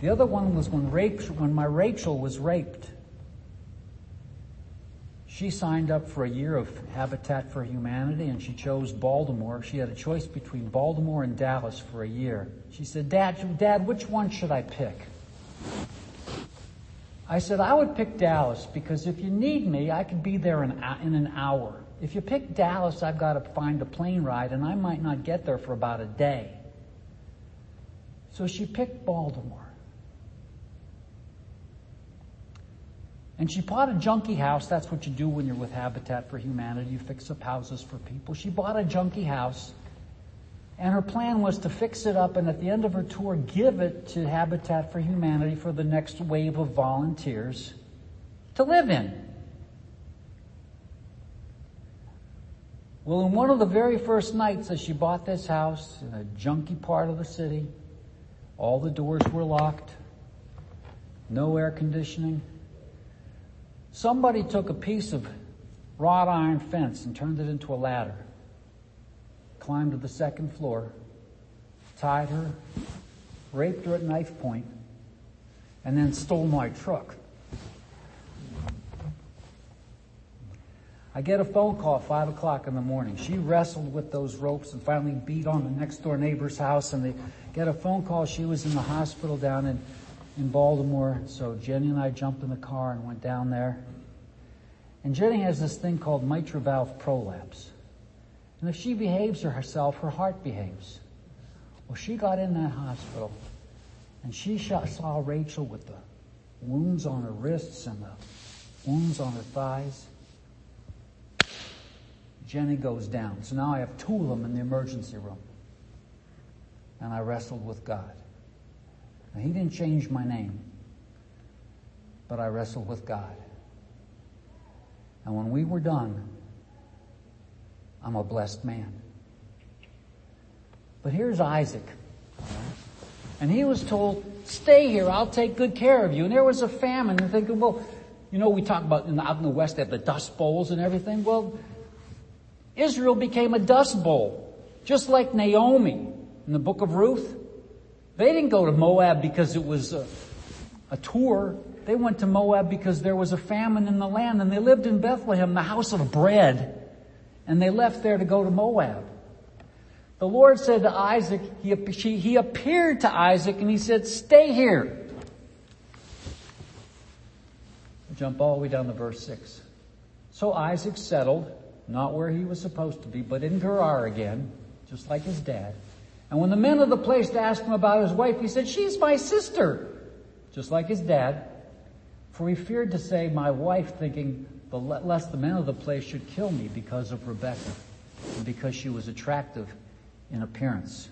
The other one was when Rachel, when my Rachel was raped. She signed up for a year of Habitat for Humanity and she chose Baltimore. She had a choice between Baltimore and Dallas for a year. She said, Dad, Dad, which one should I pick? I said, I would pick Dallas because if you need me, I could be there in, in an hour. If you pick Dallas, I've got to find a plane ride and I might not get there for about a day. So she picked Baltimore. And she bought a junkie house. That's what you do when you're with Habitat for Humanity. You fix up houses for people. She bought a junkie house. And her plan was to fix it up and at the end of her tour, give it to Habitat for Humanity for the next wave of volunteers to live in. Well, in one of the very first nights that she bought this house in a junky part of the city, all the doors were locked, no air conditioning. Somebody took a piece of wrought iron fence and turned it into a ladder, climbed to the second floor, tied her, raped her at knife point, and then stole my truck. I get a phone call at five o'clock in the morning. She wrestled with those ropes and finally beat on the next door neighbor's house and they get a phone call. She was in the hospital down in, in Baltimore. So Jenny and I jumped in the car and went down there. And Jenny has this thing called mitral valve prolapse. And if she behaves herself, her heart behaves. Well, she got in that hospital and she saw Rachel with the wounds on her wrists and the wounds on her thighs. Jenny goes down. So now I have two of them in the emergency room. And I wrestled with God. Now, he didn't change my name, but I wrestled with God. And when we were done, I'm a blessed man. But here's Isaac. And he was told, stay here, I'll take good care of you. And there was a famine. And thinking, well, you know, we talk about in out in the West, they have the dust bowls and everything. Well, Israel became a dust bowl, just like Naomi in the book of Ruth. They didn't go to Moab because it was a, a tour. They went to Moab because there was a famine in the land and they lived in Bethlehem, the house of bread. And they left there to go to Moab. The Lord said to Isaac, he, he appeared to Isaac and he said, stay here. Jump all the way down to verse 6. So Isaac settled, not where he was supposed to be, but in Gerar again, just like his dad. And when the men of the place asked him about his wife, he said, she's my sister, just like his dad. For he feared to say my wife, thinking, lest the men of the place should kill me because of Rebecca and because she was attractive in appearance.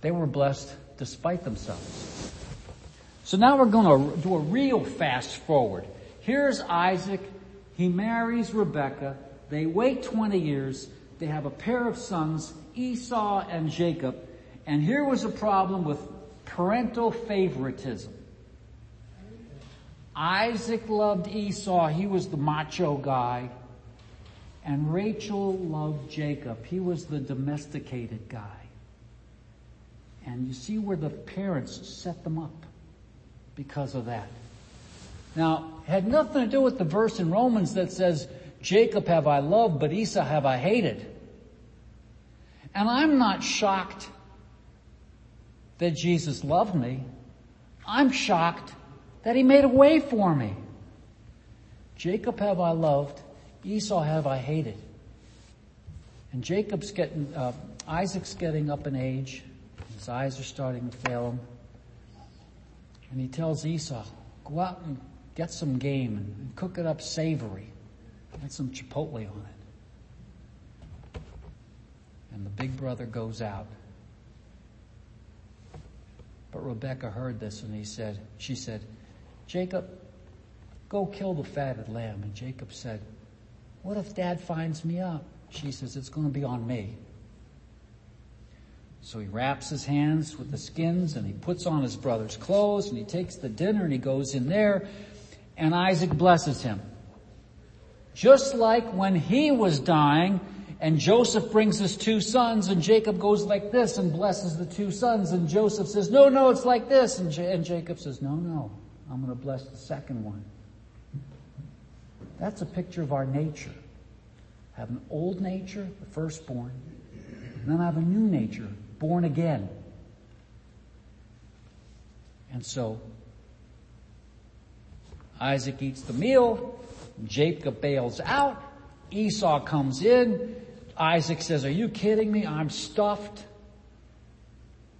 They were blessed despite themselves. So now we're going to do a real fast forward. Here's Isaac. He marries Rebekah. They wait 20 years. They have a pair of sons, Esau and Jacob. And here was a problem with parental favoritism. Isaac loved Esau. He was the macho guy. And Rachel loved Jacob. He was the domesticated guy. And you see where the parents set them up because of that. Now, had nothing to do with the verse in Romans that says, Jacob have I loved, but Esau have I hated. And I'm not shocked that Jesus loved me. I'm shocked that he made a way for me. Jacob have I loved, Esau have I hated. And Jacob's getting, uh, Isaac's getting up in age. His eyes are starting to fail him. And he tells Esau, go out and get some game and cook it up savory. Get some chipotle on it. And the big brother goes out. But Rebecca heard this and he said, she said, Jacob, go kill the fatted lamb. And Jacob said, what if dad finds me up? She says, it's going to be on me. So he wraps his hands with the skins and he puts on his brother's clothes and he takes the dinner and he goes in there and Isaac blesses him. Just like when he was dying and Joseph brings his two sons and Jacob goes like this and blesses the two sons and Joseph says, no, no, it's like this. And, J- and Jacob says, no, no, I'm going to bless the second one. That's a picture of our nature. I have an old nature, the firstborn, and then I have a new nature, born again. And so, Isaac eats the meal, Jacob bails out, Esau comes in, Isaac says, are you kidding me? I'm stuffed.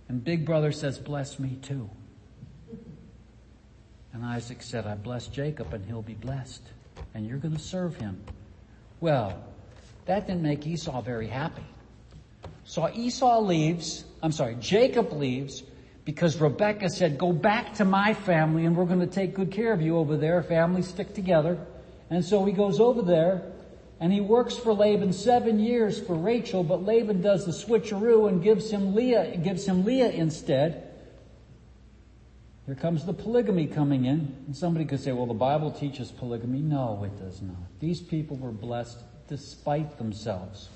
And big brother says, bless me too. And Isaac said, I bless Jacob and he'll be blessed and you're going to serve him. Well, that didn't make Esau very happy. So Esau leaves, I'm sorry, Jacob leaves because Rebecca said, go back to my family and we're going to take good care of you over there. Families stick together. And so he goes over there and he works for Laban seven years for Rachel, but Laban does the switcheroo and gives him Leah, gives him Leah instead. Here comes the polygamy coming in. And somebody could say, well, the Bible teaches polygamy. No, it does not. These people were blessed despite themselves.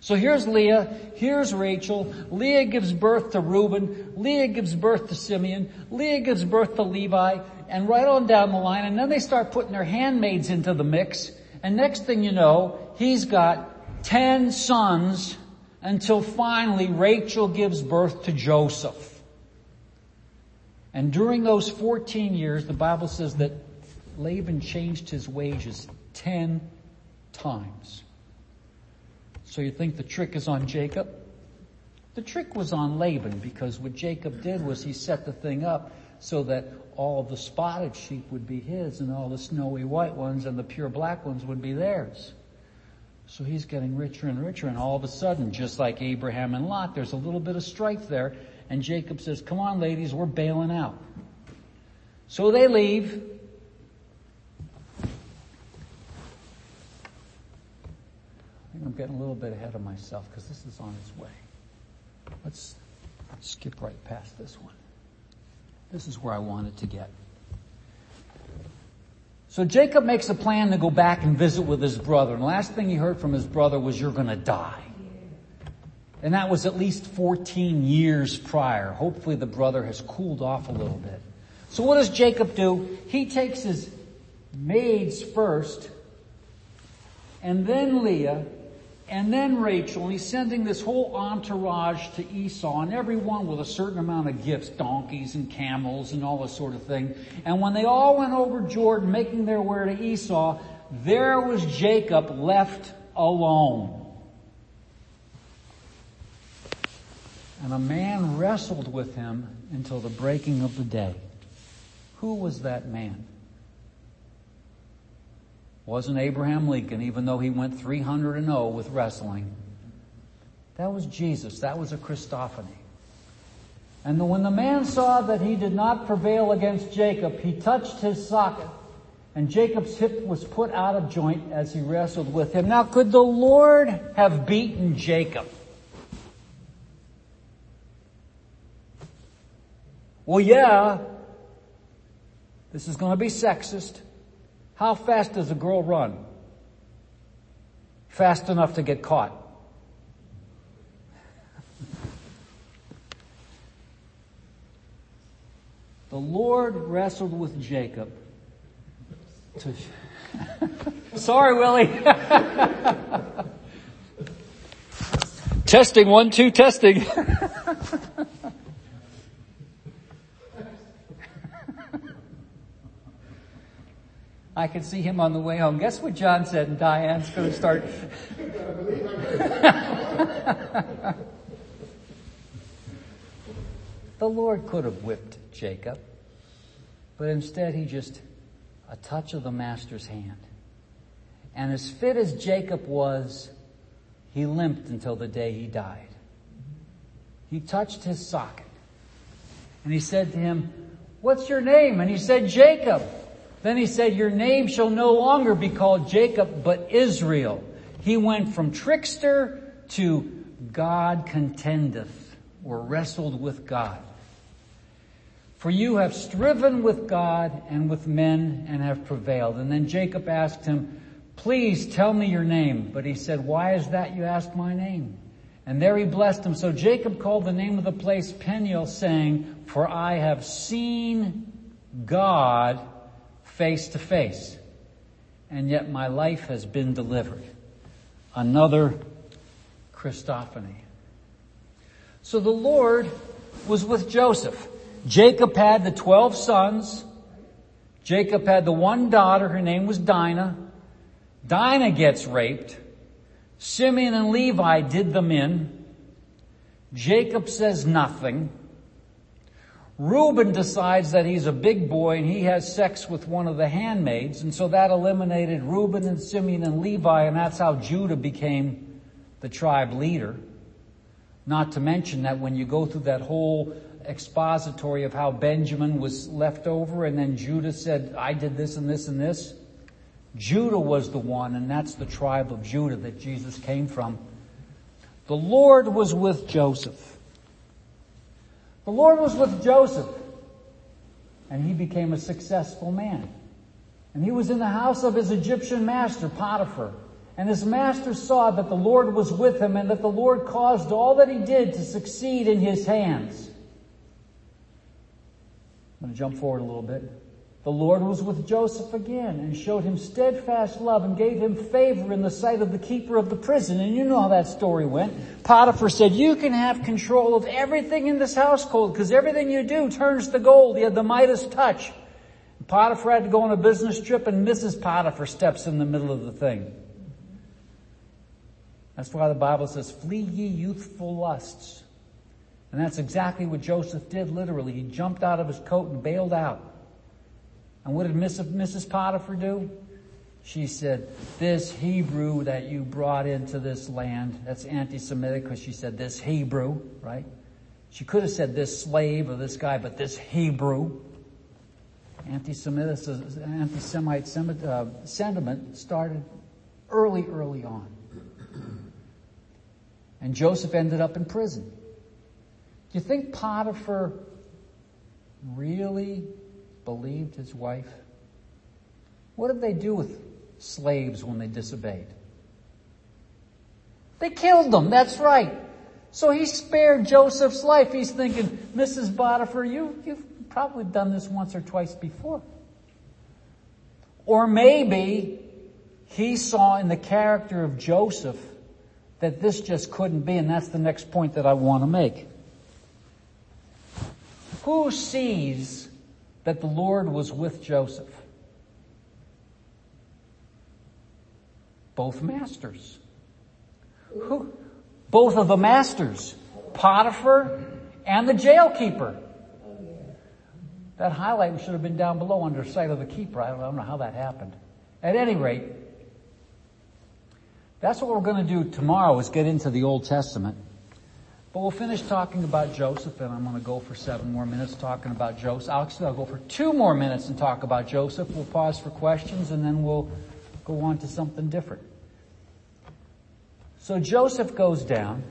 So here's Leah, here's Rachel, Leah gives birth to Reuben, Leah gives birth to Simeon, Leah gives birth to Levi, and right on down the line, and then they start putting their handmaids into the mix, and next thing you know, he's got ten sons until finally Rachel gives birth to Joseph. And during those 14 years, the Bible says that Laban changed his wages 10 times. So you think the trick is on Jacob? The trick was on Laban because what Jacob did was he set the thing up so that all the spotted sheep would be his and all the snowy white ones and the pure black ones would be theirs. So he's getting richer and richer and all of a sudden, just like Abraham and Lot, there's a little bit of strife there and Jacob says, come on ladies, we're bailing out. So they leave. Think I'm getting a little bit ahead of myself because this is on its way. Let's skip right past this one. This is where I wanted to get. So Jacob makes a plan to go back and visit with his brother. And the last thing he heard from his brother was, you're gonna die. And that was at least 14 years prior. Hopefully the brother has cooled off a little bit. So what does Jacob do? He takes his maids first, and then Leah, and then Rachel, and he's sending this whole entourage to Esau, and everyone with a certain amount of gifts, donkeys and camels and all this sort of thing. And when they all went over Jordan, making their way to Esau, there was Jacob left alone. And a man wrestled with him until the breaking of the day. Who was that man? Wasn't Abraham Lincoln, even though he went 300 and 0 with wrestling. That was Jesus. That was a Christophany. And when the man saw that he did not prevail against Jacob, he touched his socket, and Jacob's hip was put out of joint as he wrestled with him. Now could the Lord have beaten Jacob? Well, yeah, this is going to be sexist. How fast does a girl run? Fast enough to get caught. The Lord wrestled with Jacob to, [laughs] sorry Willie. [laughs] testing, one, two, testing. [laughs] I could see him on the way home. Guess what John said? And Diane's going to start. [laughs] the Lord could have whipped Jacob, but instead he just, a touch of the master's hand. And as fit as Jacob was, he limped until the day he died. He touched his socket and he said to him, what's your name? And he said, Jacob. Then he said, your name shall no longer be called Jacob, but Israel. He went from trickster to God contendeth, or wrestled with God. For you have striven with God and with men and have prevailed. And then Jacob asked him, please tell me your name. But he said, why is that you ask my name? And there he blessed him. So Jacob called the name of the place Peniel saying, for I have seen God face to face. And yet my life has been delivered. Another Christophany. So the Lord was with Joseph. Jacob had the 12 sons. Jacob had the one daughter, her name was Dinah. Dinah gets raped. Simeon and Levi did them in. Jacob says nothing. Reuben decides that he's a big boy and he has sex with one of the handmaids, and so that eliminated Reuben and Simeon and Levi, and that's how Judah became the tribe leader. Not to mention that when you go through that whole expository of how Benjamin was left over and then Judah said, I did this and this and this. Judah was the one and that's the tribe of Judah that Jesus came from. The Lord was with Joseph. The Lord was with Joseph and he became a successful man. And he was in the house of his Egyptian master, Potiphar. And his master saw that the Lord was with him and that the Lord caused all that he did to succeed in his hands. I'm going to jump forward a little bit. The Lord was with Joseph again and showed him steadfast love and gave him favor in the sight of the keeper of the prison. And you know how that story went. Potiphar said, you can have control of everything in this household because everything you do turns to gold. He had the Midas touch. Potiphar had to go on a business trip and Mrs. Potiphar steps in the middle of the thing. That's why the Bible says, flee ye youthful lusts. And that's exactly what Joseph did literally. He jumped out of his coat and bailed out. And what did Mrs. Potiphar do? She said, this Hebrew that you brought into this land, that's anti-Semitic because she said this Hebrew, right? She could have said this slave or this guy, but this Hebrew. Anti-Semite, anti-Semite uh, sentiment started early, early on. And Joseph ended up in prison. Do you think Potiphar really believed his wife? What did they do with slaves when they disobeyed? They killed them, that's right. So he spared Joseph's life. He's thinking, Mrs. Potiphar, you, you've probably done this once or twice before. Or maybe he saw in the character of Joseph that this just couldn't be, and that's the next point that I want to make. Who sees that the Lord was with Joseph. Both masters. Who? Both of the masters. Potiphar and the jailkeeper. That highlight should have been down below under sight of the keeper. I don't know how that happened. At any rate, that's what we're going to do tomorrow is get into the Old Testament. But we'll finish talking about Joseph, and I'm going to go for seven more minutes talking about Joseph. Actually, I'll go for two more minutes and talk about Joseph. We'll pause for questions, and then we'll go on to something different. So Joseph goes down,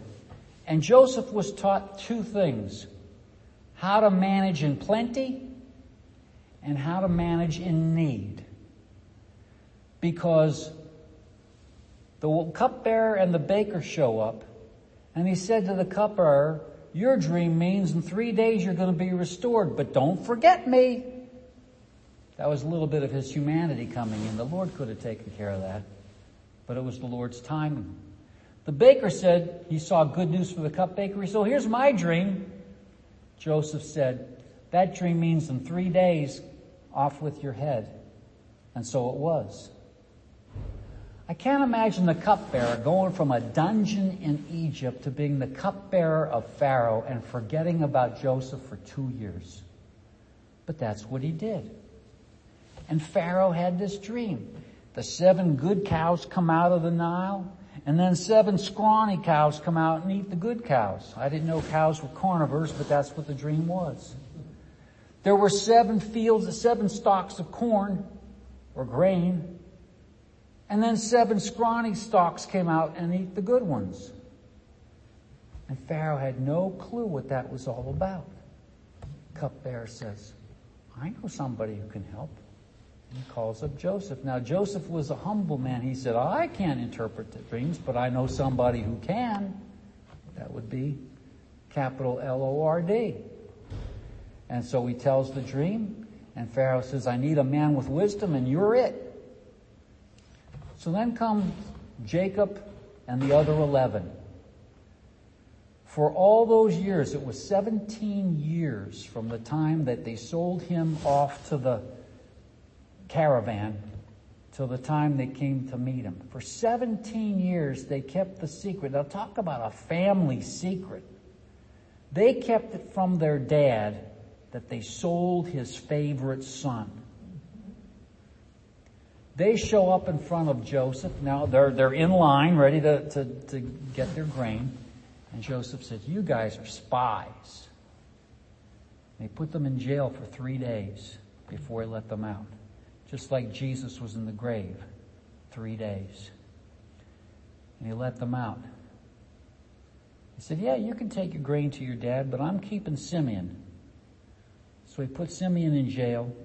and Joseph was taught two things. How to manage in plenty, and how to manage in need. Because the cupbearer and the baker show up, and he said to the cupbearer, your dream means in three days you're going to be restored, but don't forget me. That was a little bit of his humanity coming in. The Lord could have taken care of that, but it was the Lord's timing. The baker said he saw good news for the cup bakery, so here's my dream. Joseph said, that dream means in three days, off with your head. And so it was. I can't imagine the cupbearer going from a dungeon in Egypt to being the cupbearer of Pharaoh and forgetting about Joseph for two years. But that's what he did. And Pharaoh had this dream. The seven good cows come out of the Nile, and then seven scrawny cows come out and eat the good cows. I didn't know cows were carnivores, but that's what the dream was. There were seven fields, seven stalks of corn or grain, and then seven scrawny stalks came out and ate the good ones. And Pharaoh had no clue what that was all about. Cupbearer says, I know somebody who can help. And he calls up Joseph. Now Joseph was a humble man. He said, I can't interpret the dreams, but I know somebody who can. That would be capital L-O-R-D. And so he tells the dream, and Pharaoh says, I need a man with wisdom, and you're it. So then come Jacob and the other 11. For all those years, it was 17 years from the time that they sold him off to the caravan till the time they came to meet him. For 17 years, they kept the secret. Now talk about a family secret. They kept it from their dad that they sold his favorite son. They show up in front of Joseph. Now they're, they're in line ready to, to, to get their grain. And Joseph says, you guys are spies. They put them in jail for three days before he let them out. Just like Jesus was in the grave, three days. And he let them out. He said, yeah, you can take your grain to your dad, but I'm keeping Simeon. So he put Simeon in jail,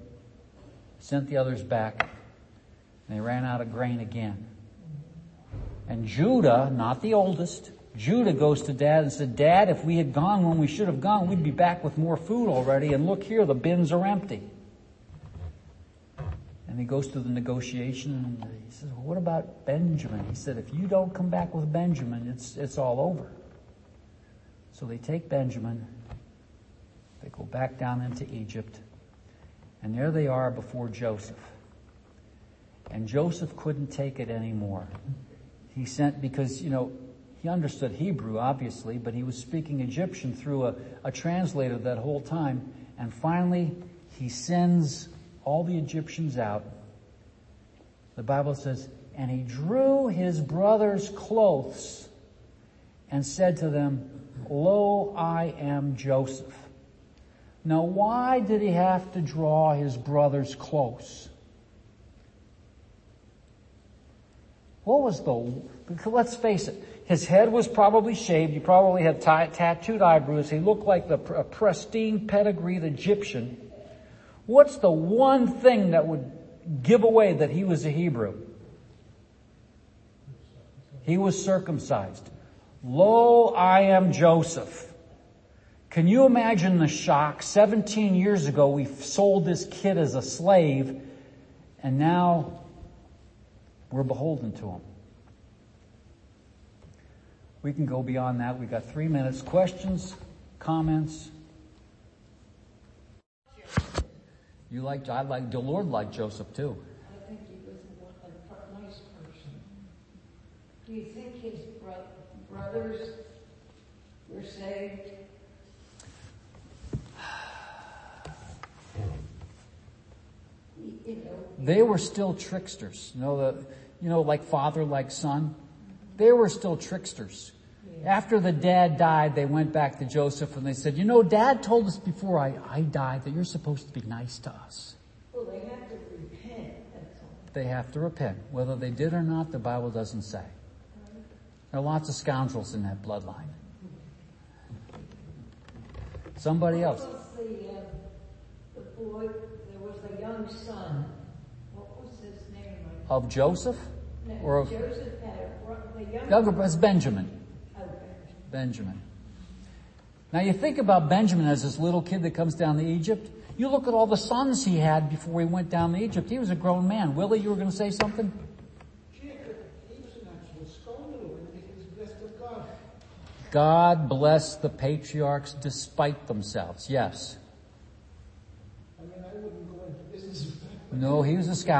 sent the others back. They ran out of grain again. And Judah, not the oldest, Judah goes to dad and said, Dad, if we had gone when we should have gone, we'd be back with more food already. And look here, the bins are empty. And he goes through the negotiation and he says, well, what about Benjamin? He said, if you don't come back with Benjamin, it's, it's all over. So they take Benjamin, they go back down into Egypt, and there they are before Joseph. And Joseph couldn't take it anymore. He sent, because, you know, he understood Hebrew, obviously, but he was speaking Egyptian through a, a translator that whole time. And finally, he sends all the Egyptians out. The Bible says, and he drew his brothers' close and said to them, Lo, I am Joseph. Now why did he have to draw his brothers close? What was the, let's face it, his head was probably shaved, he probably had t- tattooed eyebrows, he looked like the pr- pristine pedigreed Egyptian. What's the one thing that would give away that he was a Hebrew? He was circumcised. Lo, I am Joseph. Can you imagine the shock? 17 years ago we sold this kid as a slave and now we're beholden to him. We can go beyond that. We've got three minutes. Questions? Comments? You like I like, the Lord liked Joseph too. I think he was a nice person. Do you think his bro- brothers were saved? You know, They were still tricksters. You know, the, you know, like father, like son. They were still tricksters. After the dad died, they went back to Joseph and they said, you know, dad told us before I, I died that you're supposed to be nice to us. well, they have to repent. They have to repent. Whether they did or not, the Bible doesn't say. There are lots of scoundrels in that bloodline. Somebody else. Was the, um, the boy, there was a young son, what was his name? Of Joseph? No, Or of, Joseph had a, the young. younger, it's Benjamin. Oh, Benjamin. Benjamin. Now you think about Benjamin as this little kid that comes down to Egypt. You look at all the sons he had before he went down to Egypt. He was a grown man. Willie, you were going to say something? Jacob, he was an actual scholar and he was blessed of God. God bless the patriarchs despite themselves. Yes. I mean, I wouldn't go into business. No, he was a scout.